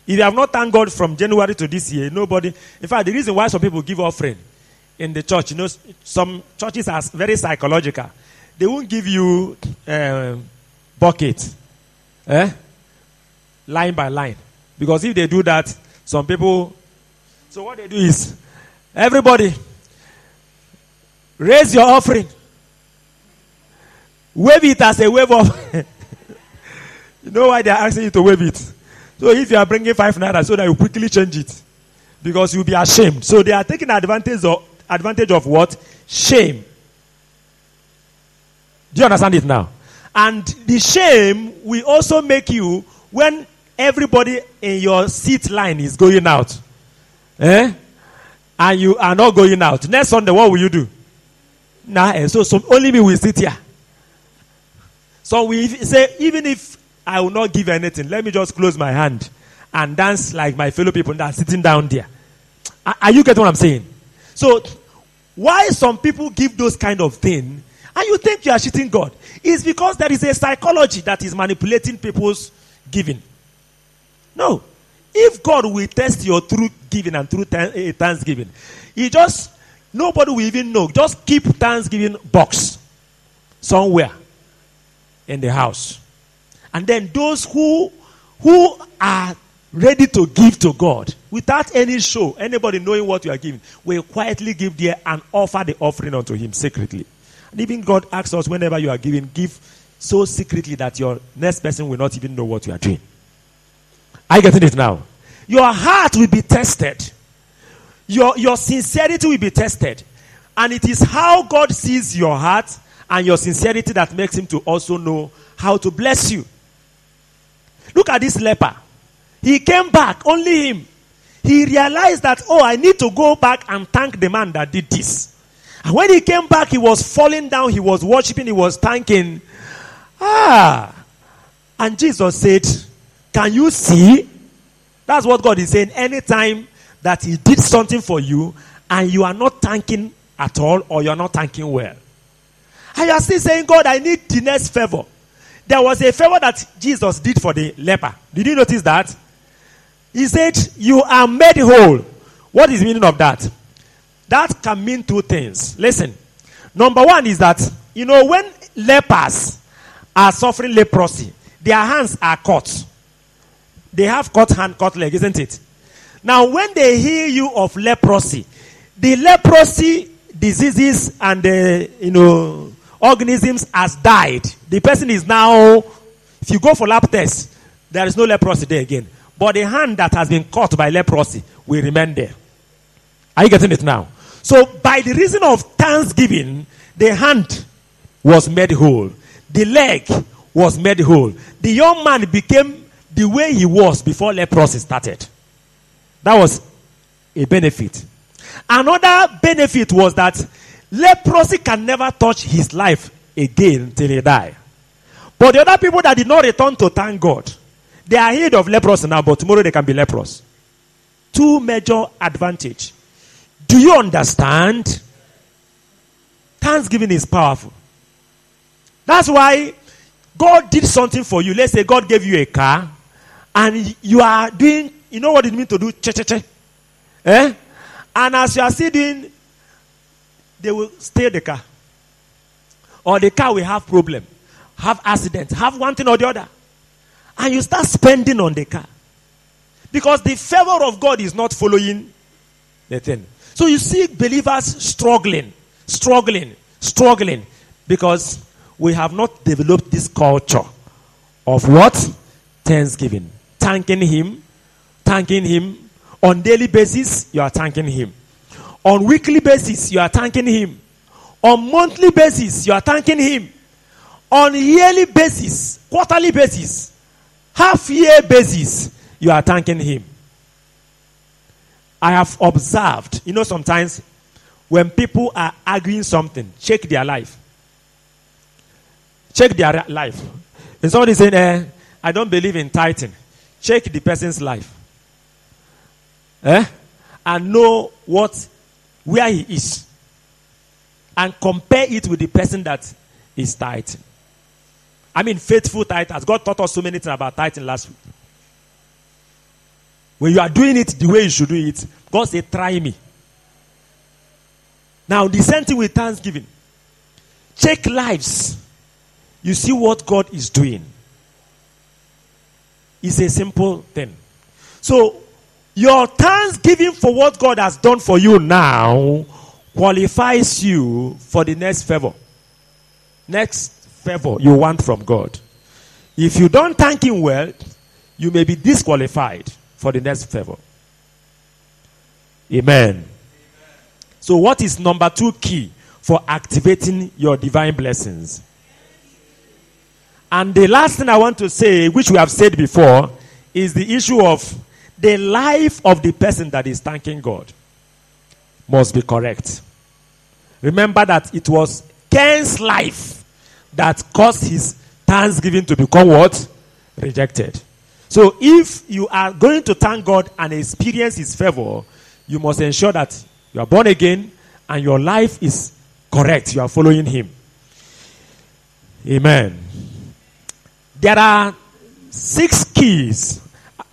If you have not thanked God from January to this year, nobody. In fact, the reason why some people give offering in the church, you know, some churches are very psychological. They won't give you uh, bucket, eh? line by line, because if they do that, some people. So what they do is, everybody, raise your offering. Wave it as a wave of. <laughs> you know why they are asking you to wave it? So if you are bringing five naira, so that you quickly change it, because you'll be ashamed. So they are taking advantage of advantage of what shame. Do you understand it now? And the shame will also make you when everybody in your seat line is going out, eh? And you are not going out. Next Sunday, what will you do? Nah, eh, so, so only me will sit here. So we say, even if I will not give anything, let me just close my hand and dance like my fellow people that are sitting down there. Are, you getting what I'm saying? So, why some people give those kind of thing and you think you are cheating God? It's because there is a psychology that is manipulating people's giving. No. If God will test your true giving and true eh, thanksgiving, He just, nobody will even know. Just keep thanksgiving box somewhere in the house. And then those who, who are ready to give to God without any show, anybody knowing what you are giving, will quietly give there and offer the offering unto Him secretly. And even God asks us whenever you are giving, give so secretly that your next person will not even know what you are doing. Are you getting it now? Your heart will be tested. Your, your sincerity will be tested. And it is how God sees your heart and your sincerity that makes him to also know how to bless you. Look at this leper. He came back, only him. He realized that, oh, I need to go back and thank the man that did this. And when he came back, he was falling down, he was worshiping, he was thanking. Ah. And Jesus said, Can you see? That's what God is saying. Anytime that He did something for you and you are not thanking at all or you are not thanking well. And you are still saying, God, I need the next favor. There was a favor that Jesus did for the leper. Did you notice that? He said, You are made whole. What is the meaning of that? That can mean two things. Listen. Number one is that, you know, when lepers are suffering leprosy, their hands are cut. They have cut hand, cut leg, isn't it? Now, when they hear you of leprosy, the leprosy diseases and the, you know, organisms has died. The person is now, if you go for lab test, there is no leprosy there again. But the hand that has been caught by leprosy will remain there. Are you getting it now? So, by the reason of thanksgiving, the hand was made whole, the leg was made whole. The young man became the way he was before leprosy started. That was a benefit. Another benefit was that leprosy can never touch his life again till he die. But the other people that did not return to thank God, they are healed of leprosy now, but tomorrow they can be leprous. Two major advantage. Do you understand? Thanksgiving is powerful. That's why God did something for you. Let's say God gave you a car and you are doing, you know what it means to do? Che, che, che. Eh? And as you are still doing, they will steal the car. Or the car will have problem, have accident, have one thing or the other. And you start spending on the car. Because the favor of God is not following the thing. So you see believers struggling, struggling, struggling. Because we have not developed this culture of what? Thanksgiving. Thanking Him. Thanking Him. On daily basis, you are thanking Him. On weekly basis, you are thanking Him. On monthly basis, you are thanking Him. On yearly basis, quarterly basis, half year basis, you are thanking Him. I have observed, you know, sometimes when people are arguing something, check their life. Check their life. And somebody saying, eh, I don't believe in tithing. Check the person's life. Eh? And know what, where he is. And compare it with the person that is tithing. I mean, faithful tithers. God taught us so many things about tithing last week. When you are doing it the way you should do it, God said, try me. Now, the same thing with thanksgiving. Check lives. You see what God is doing. It's a simple thing. So, your thanksgiving for what God has done for you now qualifies you for the next favor. Next favor you want from God. If you don't thank Him well, you may be disqualified for the next favor. Amen. So, what is number two key for activating your divine blessings? And the last thing I want to say, which we have said before, is the issue of the life of the person that is thanking God must be correct. Remember that it was Cain's life that caused his thanksgiving to become what? Rejected. So if you are going to thank God and experience his favor, you must ensure that you are born again and your life is correct. You are following Him. Amen. There are six keys.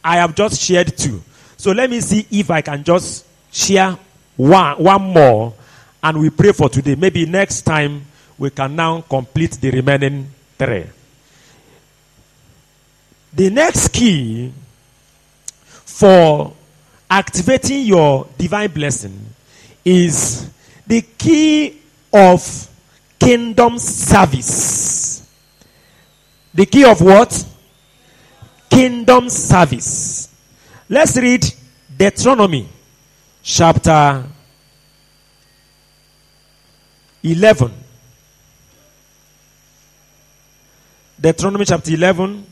I have just shared two. So let me see if I can just share one, one more and we pray for today. Maybe next time we can now complete the remaining three. The next key for activating your divine blessing is the key of kingdom service. The key of what? Kingdom service. Let's read Deuteronomy chapter 11. Deuteronomy chapter 11.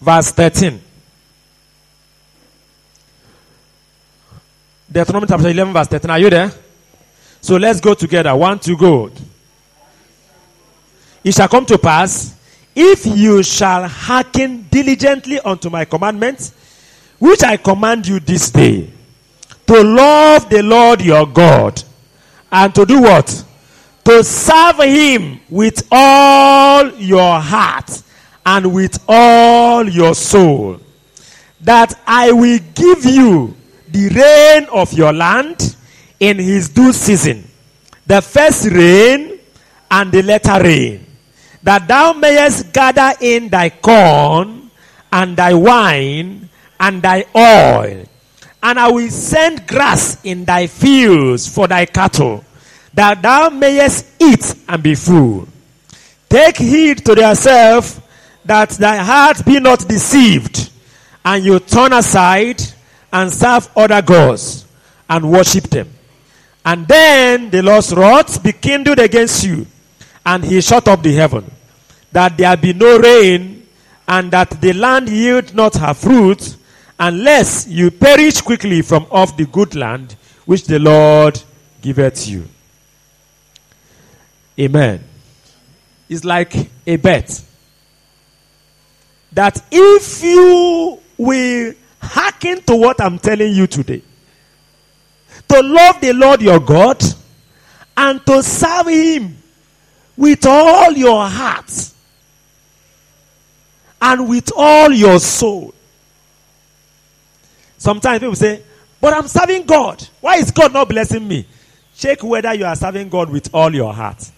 Verse 13. Deuteronomy chapter 11, verse 13. Are you there? So let's go together. One, two, go. It shall come to pass if you shall hearken diligently unto my commandments, which I command you this day, to love the Lord your God, and to do what? To serve him with all your heart and with all your soul, that I will give you the rain of your land in his due season, the first rain and the latter rain, that thou mayest gather in thy corn and thy wine and thy oil. And I will send grass in thy fields for thy cattle, that thou mayest eat and be full. Take heed to thyself that thy heart be not deceived, and you turn aside and serve other gods and worship them. And then the Lord's wrath be kindled against you, and he shut up the heaven, that there be no rain, and that the land yield not her fruit, unless you perish quickly from off the good land which the Lord giveth you. Amen. It's like a bet that if you will hearken to what I'm telling you today, to love the Lord your God and to serve Him with all your heart and with all your soul. Sometimes people say, But I'm serving God. Why is God not blessing me? Check whether you are serving God with all your heart.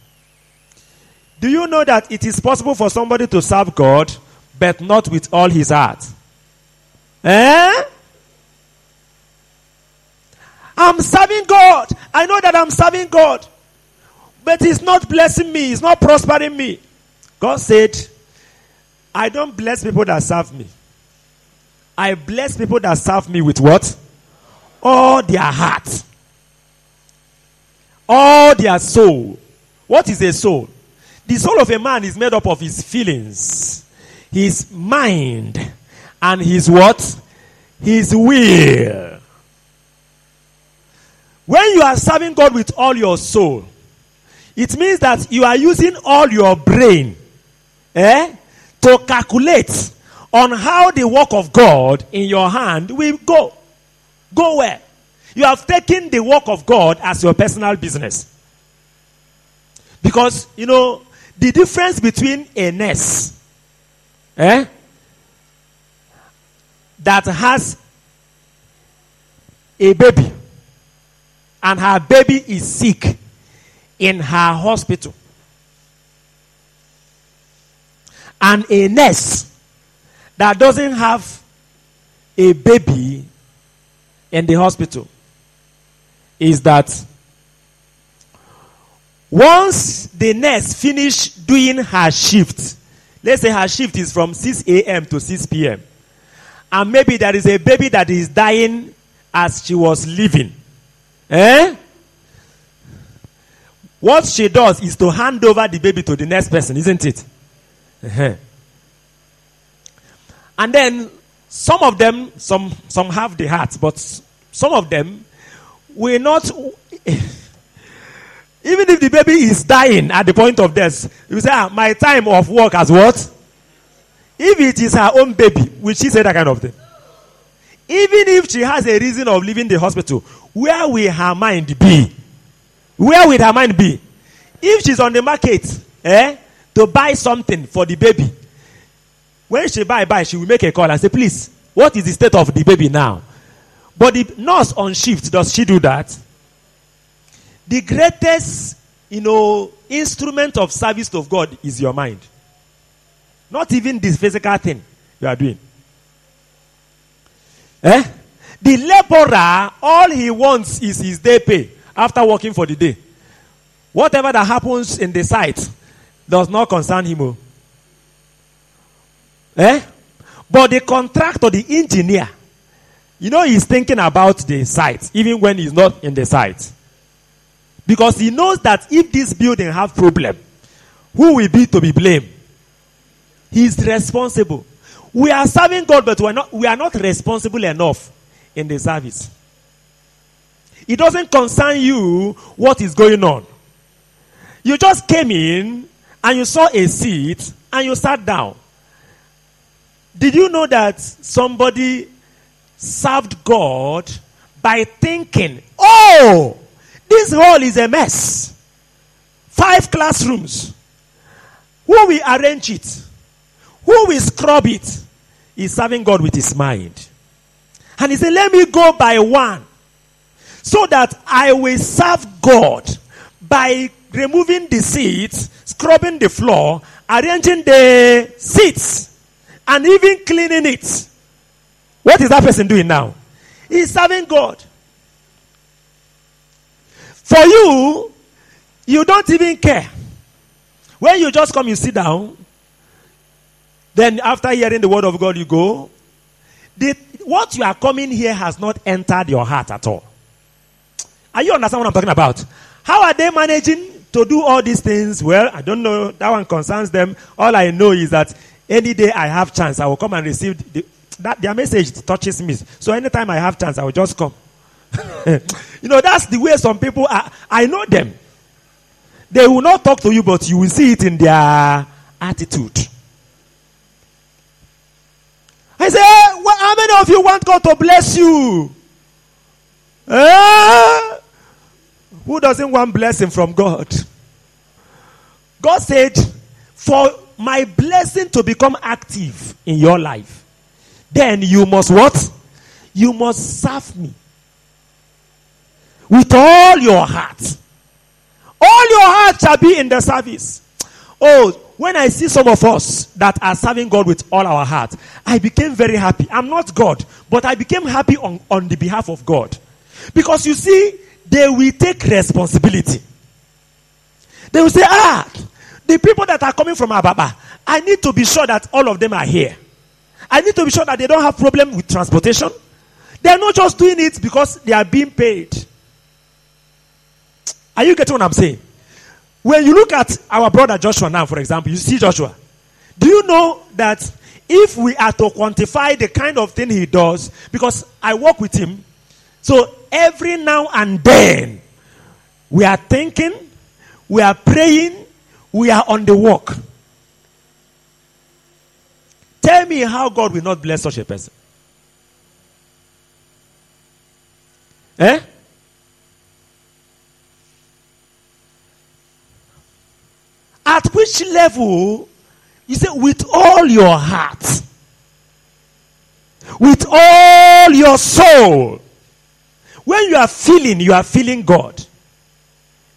Do you know that it is possible for somebody to serve God but not with all his heart? Eh? I'm serving God. I know that I'm serving God. But He's not blessing me. He's not prospering me. God said, I don't bless people that serve me. I bless people that serve me with what? All their heart. All their soul. What is a soul? The soul of a man is made up of his feelings, his mind, and his what? His will. When you are serving God with all your soul, it means that you are using all your brain eh, to calculate on how the work of God in your hand will go. Go where? You have taken the work of God as your personal business. Because, you know, the difference between a nurse eh, that has a baby and her baby is sick in her hospital. And a nurse that doesn't have a baby in the hospital is that once the nurse finish doing her shift let's say her shift is from 6 a.m to 6 p.m and maybe there is a baby that is dying as she was living eh what she does is to hand over the baby to the next person isn't it uh-huh. and then some of them some some have the heart but some of them will not <laughs> Even if the baby is dying at the point of death, you say, ah, my time of work has what? If it is her own baby, will she say that kind of thing? Even if she has a reason of leaving the hospital, where will her mind be? Where will her mind be? If she's on the market, eh, to buy something for the baby, when she buy, buy, she will make a call and say, please, what is the state of the baby now? But the nurse on shift, does she do that? The greatest, you know, instrument of service of God is your mind. Not even this physical thing you are doing. Eh? The laborer, all he wants is his day pay after working for the day. Whatever that happens in the site does not concern him. oh. Eh? But the contractor, the engineer, you know, he's thinking about the site, even when he's not in the site. Because he knows that if this building have problem, who will be to be blamed? He's responsible. We are serving God, but we are not, we are not responsible enough in the service. It doesn't concern you what is going on. You just came in and you saw a seat and you sat down. Did you know that somebody served God by thinking, oh, this hall is a mess. Five classrooms. Who will arrange it? Who will scrub it? He's serving God with his mind. And he said, Let me go by one so that I will serve God by removing the seats, scrubbing the floor, arranging the seats, and even cleaning it. What is that person doing now? He's serving God. For you, you don't even care. When you just come, you sit down. Then, after hearing the word of God, you go. The, what you are coming here has not entered your heart at all. Are you understand what I'm talking about? How are they managing to do all these things? Well, I don't know. That one concerns them. All I know is that any day I have chance, I will come and receive the, that their message touches me. So anytime I have chance, I will just come. <laughs> you know, that's the way some people are. I know them. They will not talk to you, but you will see it in their attitude. I say, "Eh, well, how many of you want God to bless you? Eh? Who doesn't want blessing from God? God said, for my blessing to become active in your life, then you must what? You must serve me with all your heart. All your heart shall be in the service. Oh, when I see some of us that are serving God with all our heart, I became very happy. I'm not God, but I became happy on, on the behalf of God. Because you see, they will take responsibility. They will say, ah, the people that are coming from Ababa, I need to be sure that all of them are here. I need to be sure that they don't have problem with transportation. They are not just doing it because they are being paid. Are you getting what I'm saying? When you look at our brother Joshua now, for example, you see Joshua. Do you know that if we are to quantify the kind of thing he does, because I work with him, so every now and then we are thinking, we are praying, we are on the walk. Tell me how God will not bless such a person. Eh? At which level? You say, with all your heart, with all your soul. When you are feeling, you are feeling God.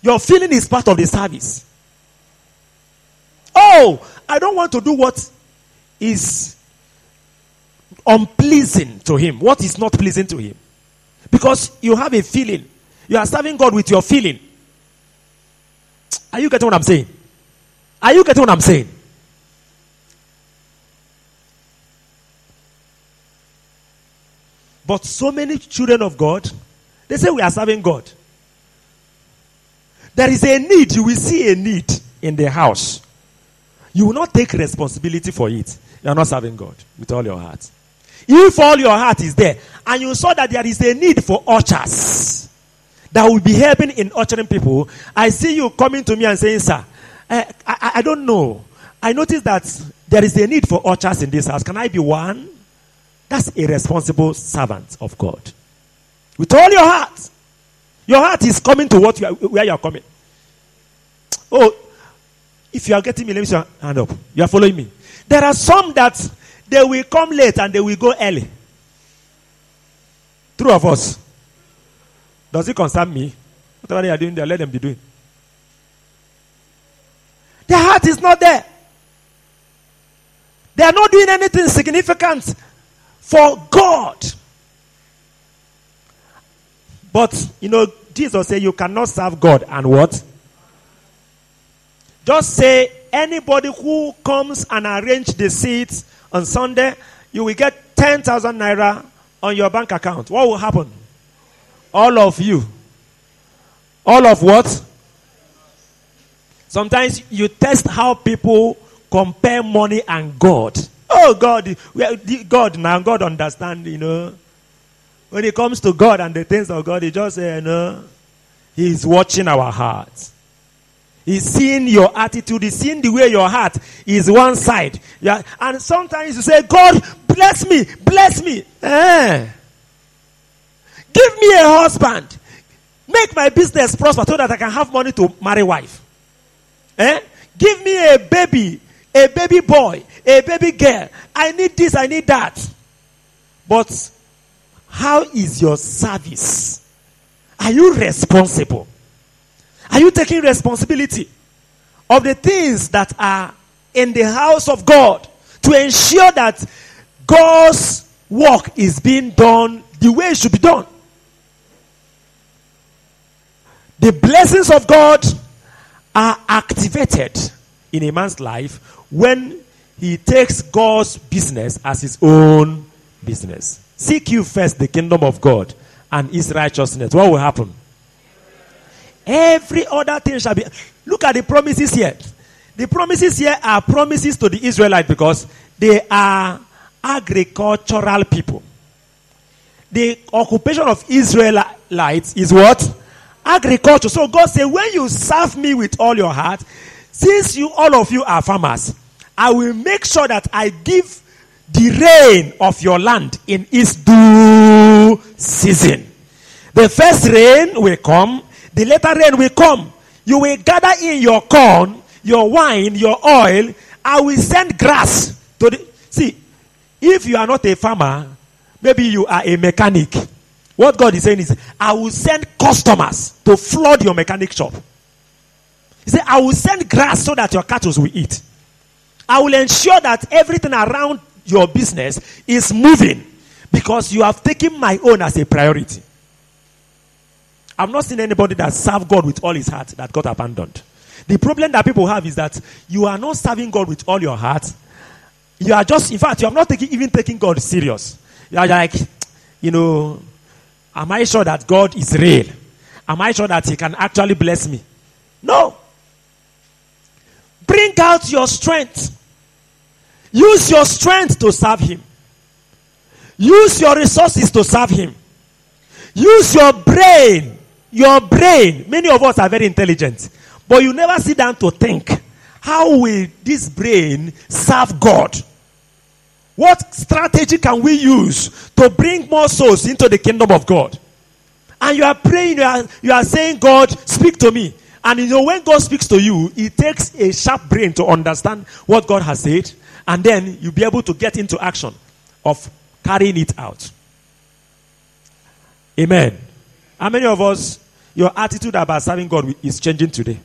Your feeling is part of the service. Oh, I don't want to do what is unpleasing to Him, what is not pleasing to Him. Because you have a feeling. You are serving God with your feeling. Are you getting what I'm saying? Are you getting what I'm saying? But so many children of God, they say we are serving God. There is a need, you will see a need in the house. You will not take responsibility for it. You are not serving God with all your heart. If all your heart is there, and you saw that there is a need for ushers, that will be helping in ushering people, I see you coming to me and saying, Sir, Uh, I, I, I don't know. I noticed that there is a need for ushers in this house. Can I be one? That's a responsible servant of God. With all your heart. Your heart is coming to what you are, where you are coming. Oh, if you are getting me, let me see your hand up. You are following me. There are some that they will come late and they will go early. True of us. Does it concern me? Whatever they are doing there, let them be doing. Their heart is not there. They are not doing anything significant for God. But, you know, Jesus said you cannot serve God and what? Just say anybody who comes and arrange the seats on Sunday, you will get 10,000 naira on your bank account. What will happen? All of you. All of what? Sometimes you test how people compare money and God. Oh, God, God now, God understand, you know. When it comes to God and the things of God, He just say, you know, He's watching our hearts. He's seeing your attitude. He's seeing the way your heart is one side. Yeah. And sometimes you say, God, bless me, bless me. Eh. Give me a husband. Make my business prosper so that I can have money to marry wife. Eh? Give me a baby, a baby boy, a baby girl. I need this, I need that. But how is your service? Are you responsible? Are you taking responsibility of the things that are in the house of God to ensure that God's work is being done the way it should be done? The blessings of God are activated in a man's life when he takes God's business as his own business. Seek you first the kingdom of God and his righteousness. What will happen? Every other thing shall be. Look at the promises here. The promises here are promises to the Israelites because they are agricultural people. The occupation of Israelites is what? Agriculture. So God said, when you serve me with all your heart, since you all of you are farmers, I will make sure that I give the rain of your land in its due season. The first rain will come, the later rain will come. You will gather in your corn, your wine, your oil. I will send grass to the. See, if you are not a farmer, maybe you are a mechanic. What God is saying is, I will send customers to flood your mechanic shop. He said, I will send grass so that your cattle will eat. I will ensure that everything around your business is moving because you have taken my own as a priority. I've not seen anybody that served God with all his heart that got abandoned. The problem that people have is that you are not serving God with all your heart. You are just, in fact, you are not even taking God serious. You are like, you know, am I sure that God is real? Am I sure that He can actually bless me? No. Bring out your strength. Use your strength to serve Him. Use your resources to serve Him. Use your brain. Your brain. Many of us are very intelligent, but you never sit down to think how will this brain serve God? What strategy can we use to bring more souls into the kingdom of God? And you are praying, you are, you are saying, God, speak to me. And you know, when God speaks to you, it takes a sharp brain to understand what God has said. And then you'll be able to get into action of carrying it out. Amen. How many of us, your attitude about serving God is changing today?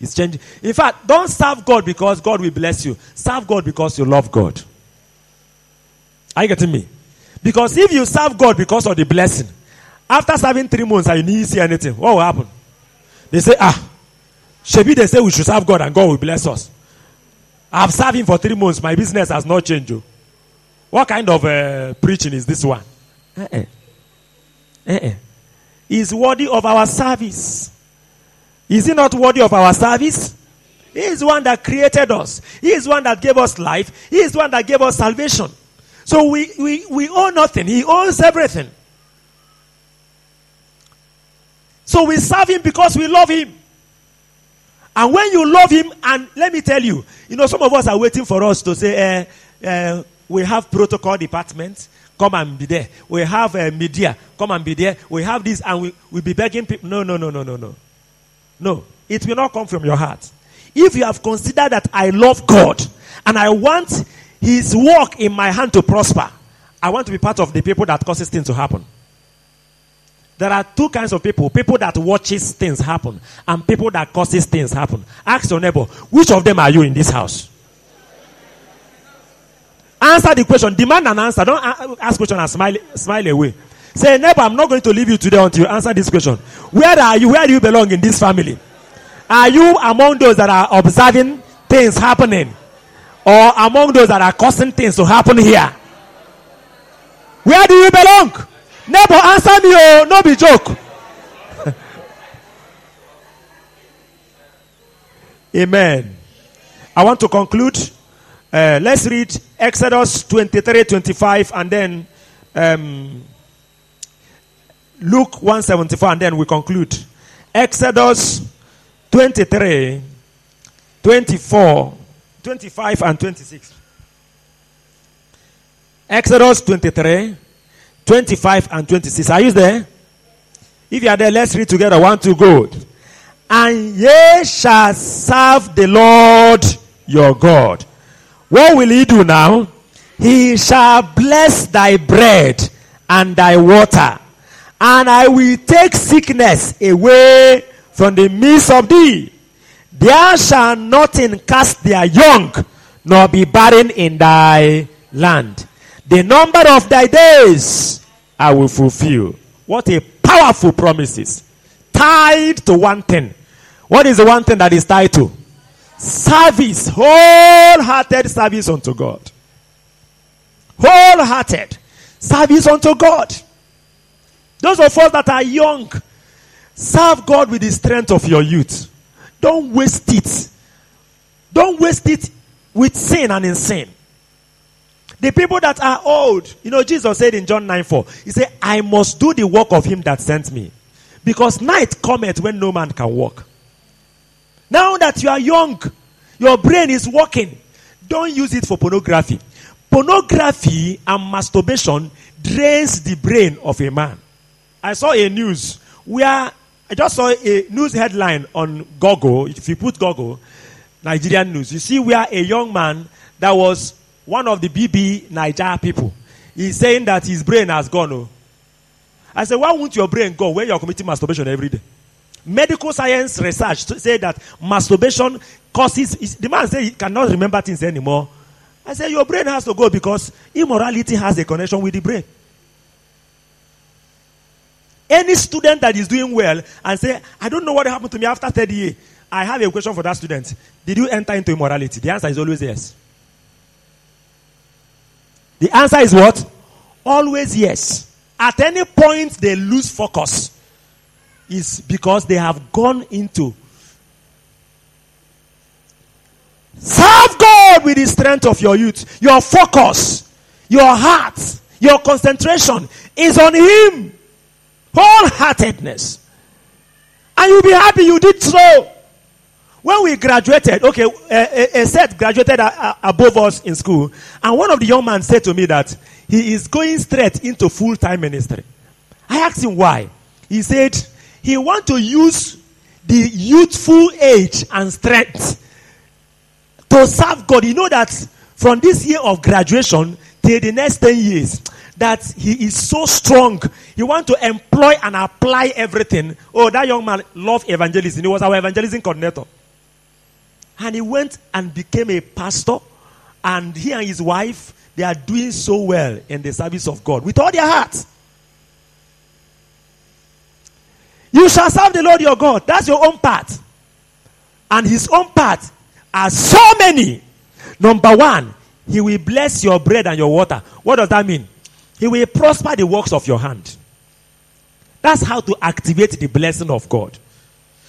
It's changing. In fact, don't serve God because God will bless you. Serve God because you love God. Are you getting me? Because if you serve God because of the blessing, after serving three months and you need to see anything, what will happen? They say, ah, Shebi, they say we should serve God and God will bless us. I've served Him for three months. My business has not changed. Oh. What kind of uh, preaching is this one? Uh-uh. Uh-uh. Is worthy of our service. Is he not worthy of our service? He is one that created us. He is one that gave us life. He is one that gave us salvation. So we, we, we owe nothing. He owns everything. So we serve him because we love him. And when you love him, and let me tell you, you know, some of us are waiting for us to say, eh, eh, we have protocol department, come and be there. We have uh, media, come and be there. We have this, and we will be begging people. No, no, no, no, no, no. No, it will not come from your heart. If you have considered that I love God and I want His work in my hand to prosper, I want to be part of the people that causes things to happen. There are two kinds of people: people that watches things happen and people that causes things happen. Ask your neighbor, which of them are you in this house? Answer the question. Demand an answer. Don't ask question and smile, smile away. Say, neighbor, I'm not going to leave you today until you answer this question. Where are you? Where do you belong in this family? Are you among those that are observing things happening? Or among those that are causing things to happen here? Where do you belong? Neighbor, answer me, oh, no be joke. <laughs> Amen. I want to conclude. Uh, let's read Exodus 23 25 and then um, Luke 174 and then we conclude. Exodus 23 24 25 and 26. Exodus 23 25 and 26. Are you there? If you are there, let's read together. One, two, go. And ye shall serve the Lord your God. What will he do now? He shall bless thy bread and thy water, and I will take sickness away from the midst of thee. There shall nothing cast their young, nor be barren in thy land. The number of thy days I will fulfill. What a powerful promises. Tied to one thing. What is the one thing that is tied to? Service. Wholehearted service unto God. Wholehearted service unto God. Those of us that are young, serve God with the strength of your youth. Don't waste it. Don't waste it with sin and in sin. The people that are old, you know, Jesus said in John 9 4, He said, I must do the work of Him that sent me. Because night cometh when no man can walk. Now that you are young, your brain is working. Don't use it for pornography. Pornography and masturbation drains the brain of a man. I saw a news where I just saw a news headline on Google. If you put Google, Nigerian news, you see where a young man that was one of the BBNaija people is saying that his brain has gone. Oh. I said, why won't your brain go when you're committing masturbation every day? Medical science research say that masturbation causes. The man said he cannot remember things anymore. I said your brain has to go because immorality has a connection with the brain. Any student that is doing well and say, I don't know what happened to me after third year. I have a question for that student. Did you enter into immorality? The answer is always yes. The answer is what? Always yes. At any point they lose focus is because they have gone into serve God with the strength of your youth. Your focus, your heart, your concentration is on Him. Wholeheartedness. And you'll be happy you did so. When we graduated, okay, a, a, a set graduated a, above us in school, and one of the young men said to me that he is going straight into full time ministry. I asked him why. He said he want to use the youthful age and strength to serve God. You know that from this year of graduation till the next 10 years, that he is so strong. He want to employ and apply everything. Oh, that young man loved evangelism. He was our evangelism coordinator. And he went and became a pastor. And he and his wife, they are doing so well in the service of God with all their hearts. You shall serve the Lord your God. That's your own part. And his own part are so many. Number one, he will bless your bread and your water. What does that mean? He will prosper the works of your hand. That's how to activate the blessing of God.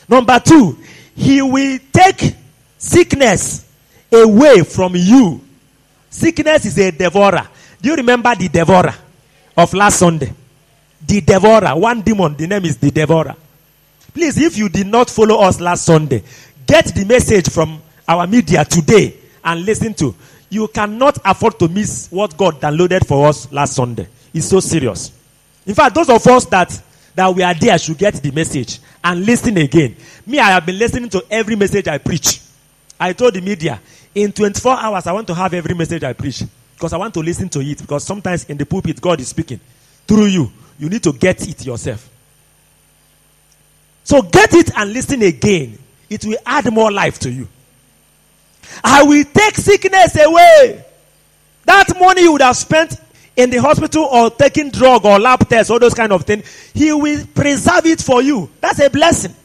Number two, he will take sickness away from you. Sickness is a devourer. Do you remember the devourer of last Sunday? The devourer, one demon, the name is the devourer. Please, if you did not follow us last Sunday, get the message from our media today and listen to. You cannot afford to miss what God downloaded for us last Sunday. It's so serious. In fact, those of us that that we are there should get the message and listen again. Me, I have been listening to every message I preach. I told the media, in 24 hours, I want to have every message I preach because I want to listen to it. Because sometimes in the pulpit, God is speaking through you. You need to get it yourself. So get it and listen again. It will add more life to you. I will take sickness away. That money you would have spent in the hospital or taking drug or lab tests, all those kind of things, he will preserve it for you. That's a blessing.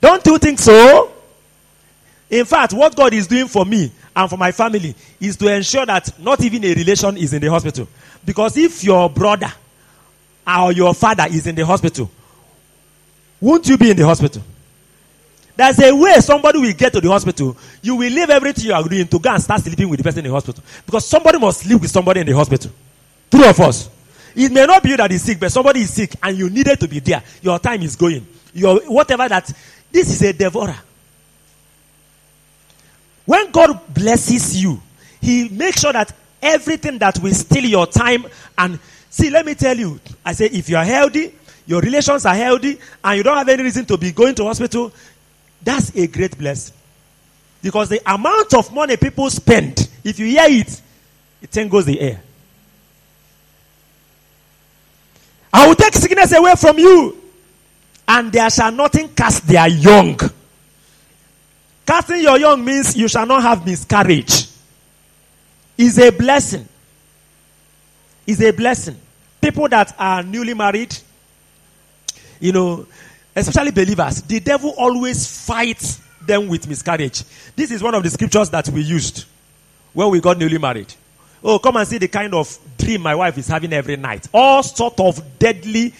Don't you think so? In fact, what God is doing for me and for my family is to ensure that not even a relation is in the hospital. Because if your brother or your father is in the hospital, won't you be in the hospital? There's a way somebody will get to the hospital. You will leave everything you are doing to go and start sleeping with the person in the hospital. Because somebody must sleep with somebody in the hospital. Three of us. It may not be you that is sick, but somebody is sick and you needed to be there. Your time is going. Your whatever that. This is a devourer. When God blesses you, He makes sure that everything that will steal your time and see, let me tell you, I say if you are healthy, your relations are healthy, and you don't have any reason to be going to hospital, that's a great blessing. Because the amount of money people spend, if you hear it, it tangles the air. I will take sickness away from you, and there shall nothing cast their young. Casting your young means you shall not have miscarriage. Is a blessing. Is a blessing. People that are newly married, you know, especially believers, the devil always fights them with miscarriage. This is one of the scriptures that we used when we got newly married. Oh, come and see the kind of dream my wife is having every night. All sort of deadly,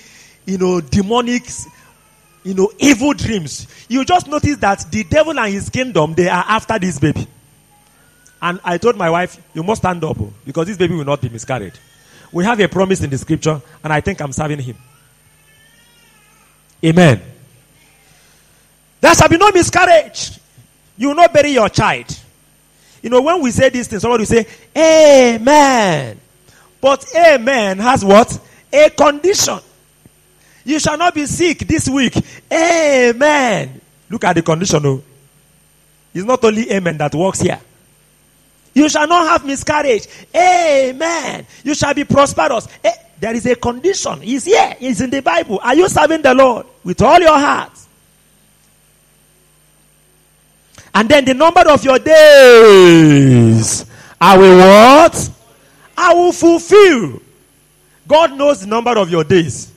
you know, demonic, you know, evil dreams. You just notice that the devil and his kingdom, they are after this baby. And I told my wife, you must stand up oh, because this baby will not be miscarried. We have a promise in the scripture, and I think I'm serving him. Amen. There shall be no miscarriage. You will not bury your child. You know, when we say these things, somebody will say, Amen. But Amen has what? A condition. You shall not be sick this week. Amen. Look at the condition. Oh. It's not only Amen that works here. You shall not have miscarriage. Amen. You shall be prosperous. There is a condition. He's here. He's in the Bible. Are you serving the Lord with all your heart? And then the number of your days. I will what? I will fulfill. God knows the number of your days.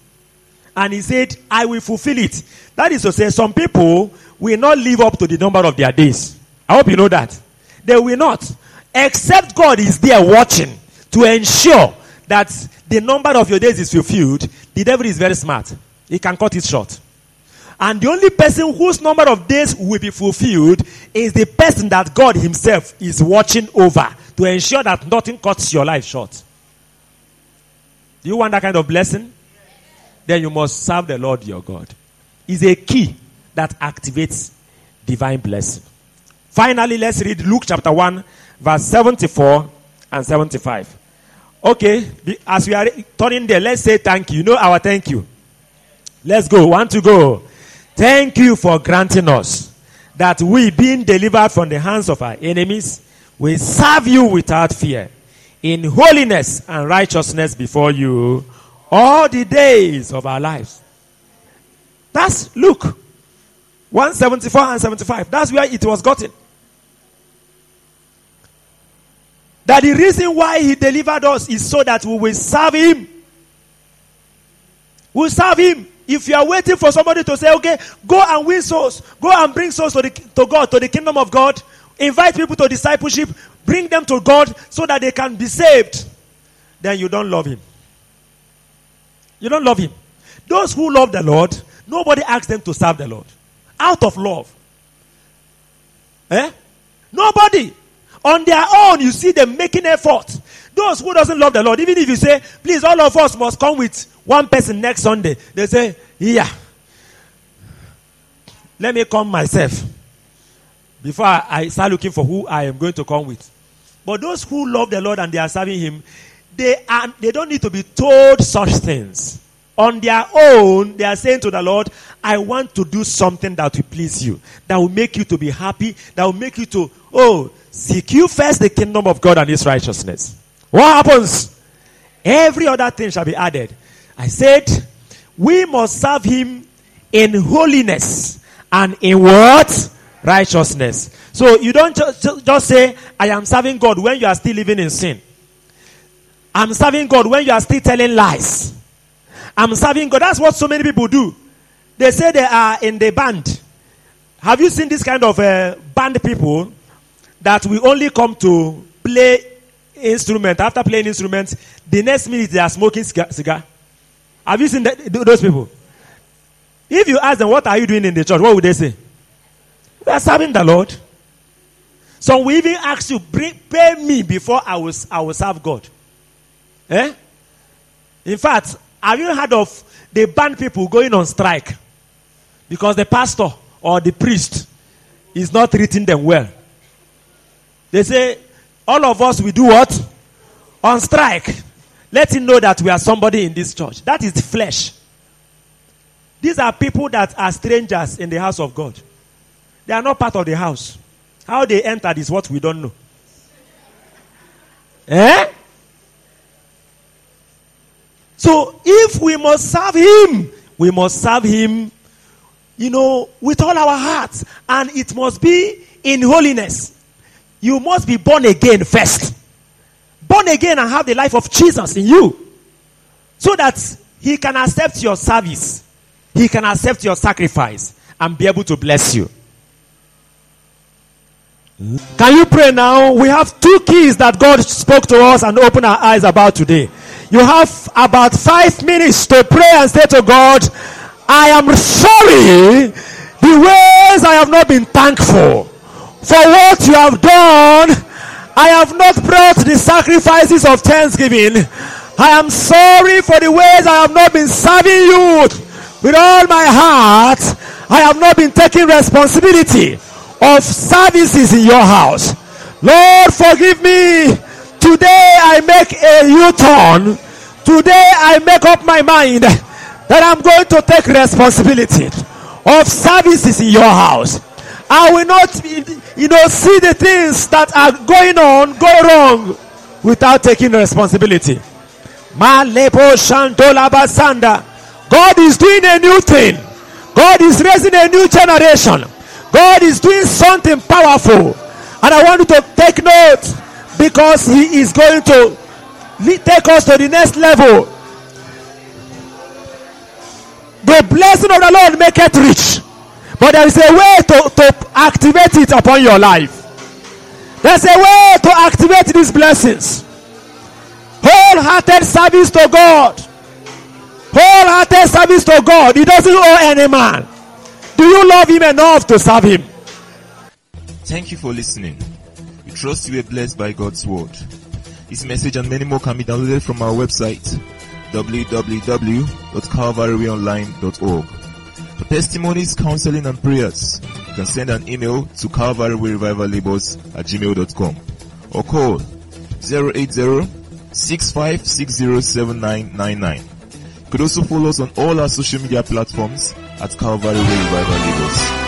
And he said, I will fulfill it. That is to say, some people will not live up to the number of their days. I hope you know that. They will not. Except God is there watching to ensure that the number of your days is fulfilled. The devil is very smart. He can cut it short. And the only person whose number of days will be fulfilled is the person that God Himself is watching over to ensure that nothing cuts your life short. Do you want that kind of blessing? Then you must serve the Lord your God. Is a key that activates divine blessing. Finally, let's read Luke chapter 1, verse 74 and 75. Okay, as we are turning there, let's say thank you. You know our thank you. Let's go. One to go. Thank you for granting us that we, being delivered from the hands of our enemies, will serve you without fear, in holiness and righteousness before you all the days of our lives. That's Luke 174 and 75. That's where it was gotten. That the reason why he delivered us is so that we will serve him. We'll serve him. If you are waiting for somebody to say, okay, go and win souls, go and bring souls to, the, to God, to the kingdom of God, invite people to discipleship, bring them to God so that they can be saved, then you don't love him. You don't love him. Those who love the Lord, nobody asks them to serve the Lord. Out of love. Eh? Nobody. On their own, you see them making effort. Those who doesn't love the Lord, even if you say, please, all of us must come with one person next Sunday, they say, yeah. let me come myself before I, I start looking for who I am going to come with. But those who love the Lord and they are serving Him, they are they don't need to be told such things. On their own, they are saying to the Lord, I want to do something that will please you, that will make you to be happy, that will make you to, oh, seek you first the kingdom of God and His righteousness. What happens? Every other thing shall be added. I said, we must serve Him in holiness and in what? Righteousness. So you don't just, say, I am serving God when you are still living in sin. I'm serving God when you are still telling lies. I'm serving God. That's what so many people do. They say they are in the band. Have you seen this kind of uh, band people that we only come to play instrument after playing instrument, The next minute they are smoking cigar. Have you seen that, those people? If you ask them, what are you doing in the church? What would they say? We are serving the Lord. So we even ask you, pay me before I will, I will serve God. Eh? In fact, have you heard of the band people going on strike? Because the pastor or the priest is not treating them well. They say, all of us, we do what? On strike. Let him know that we are somebody in this church. That is flesh. These are people that are strangers in the house of God. They are not part of the house. How they entered is what we don't know. Eh? So if we must serve him, we must serve him, you know, with all our hearts. And it must be in holiness. You must be born again first. Born again and have the life of Jesus in you. So that he can accept your service. He can accept your sacrifice and be able to bless you. Can you pray now? We have two keys that God spoke to us and opened our eyes about today. You have about five minutes to pray and say to God, I am sorry the ways I have not been thankful for what you have done. I have not brought the sacrifices of thanksgiving. I am sorry for the ways I have not been serving you with all my heart. I have not been taking responsibility of services in your house. Lord, forgive me. Today I make a U-turn. Today I make up my mind that I'm going to take responsibility of services in your house. I will not, you know, see the things that are going on go wrong without taking responsibility. God is doing a new thing. God is raising a new generation. God is doing something powerful. And I want you to take note because He is going to take us to the next level. The blessing of the Lord make it rich. But there is a way to, to activate it upon your life. There's a way to activate these blessings. Wholehearted service to God. Wholehearted service to God. He doesn't owe any man. Do you love him enough to serve him? Thank you for listening. We trust you were blessed by God's word. This message and many more can be downloaded from our website www.calvaryonline.org. For testimonies, counseling and prayers, you can send an email to calvaryrevivallagos at gmail.com or call 080 65607999. You could also follow us on all our social media platforms at Calvary Revival Lagos.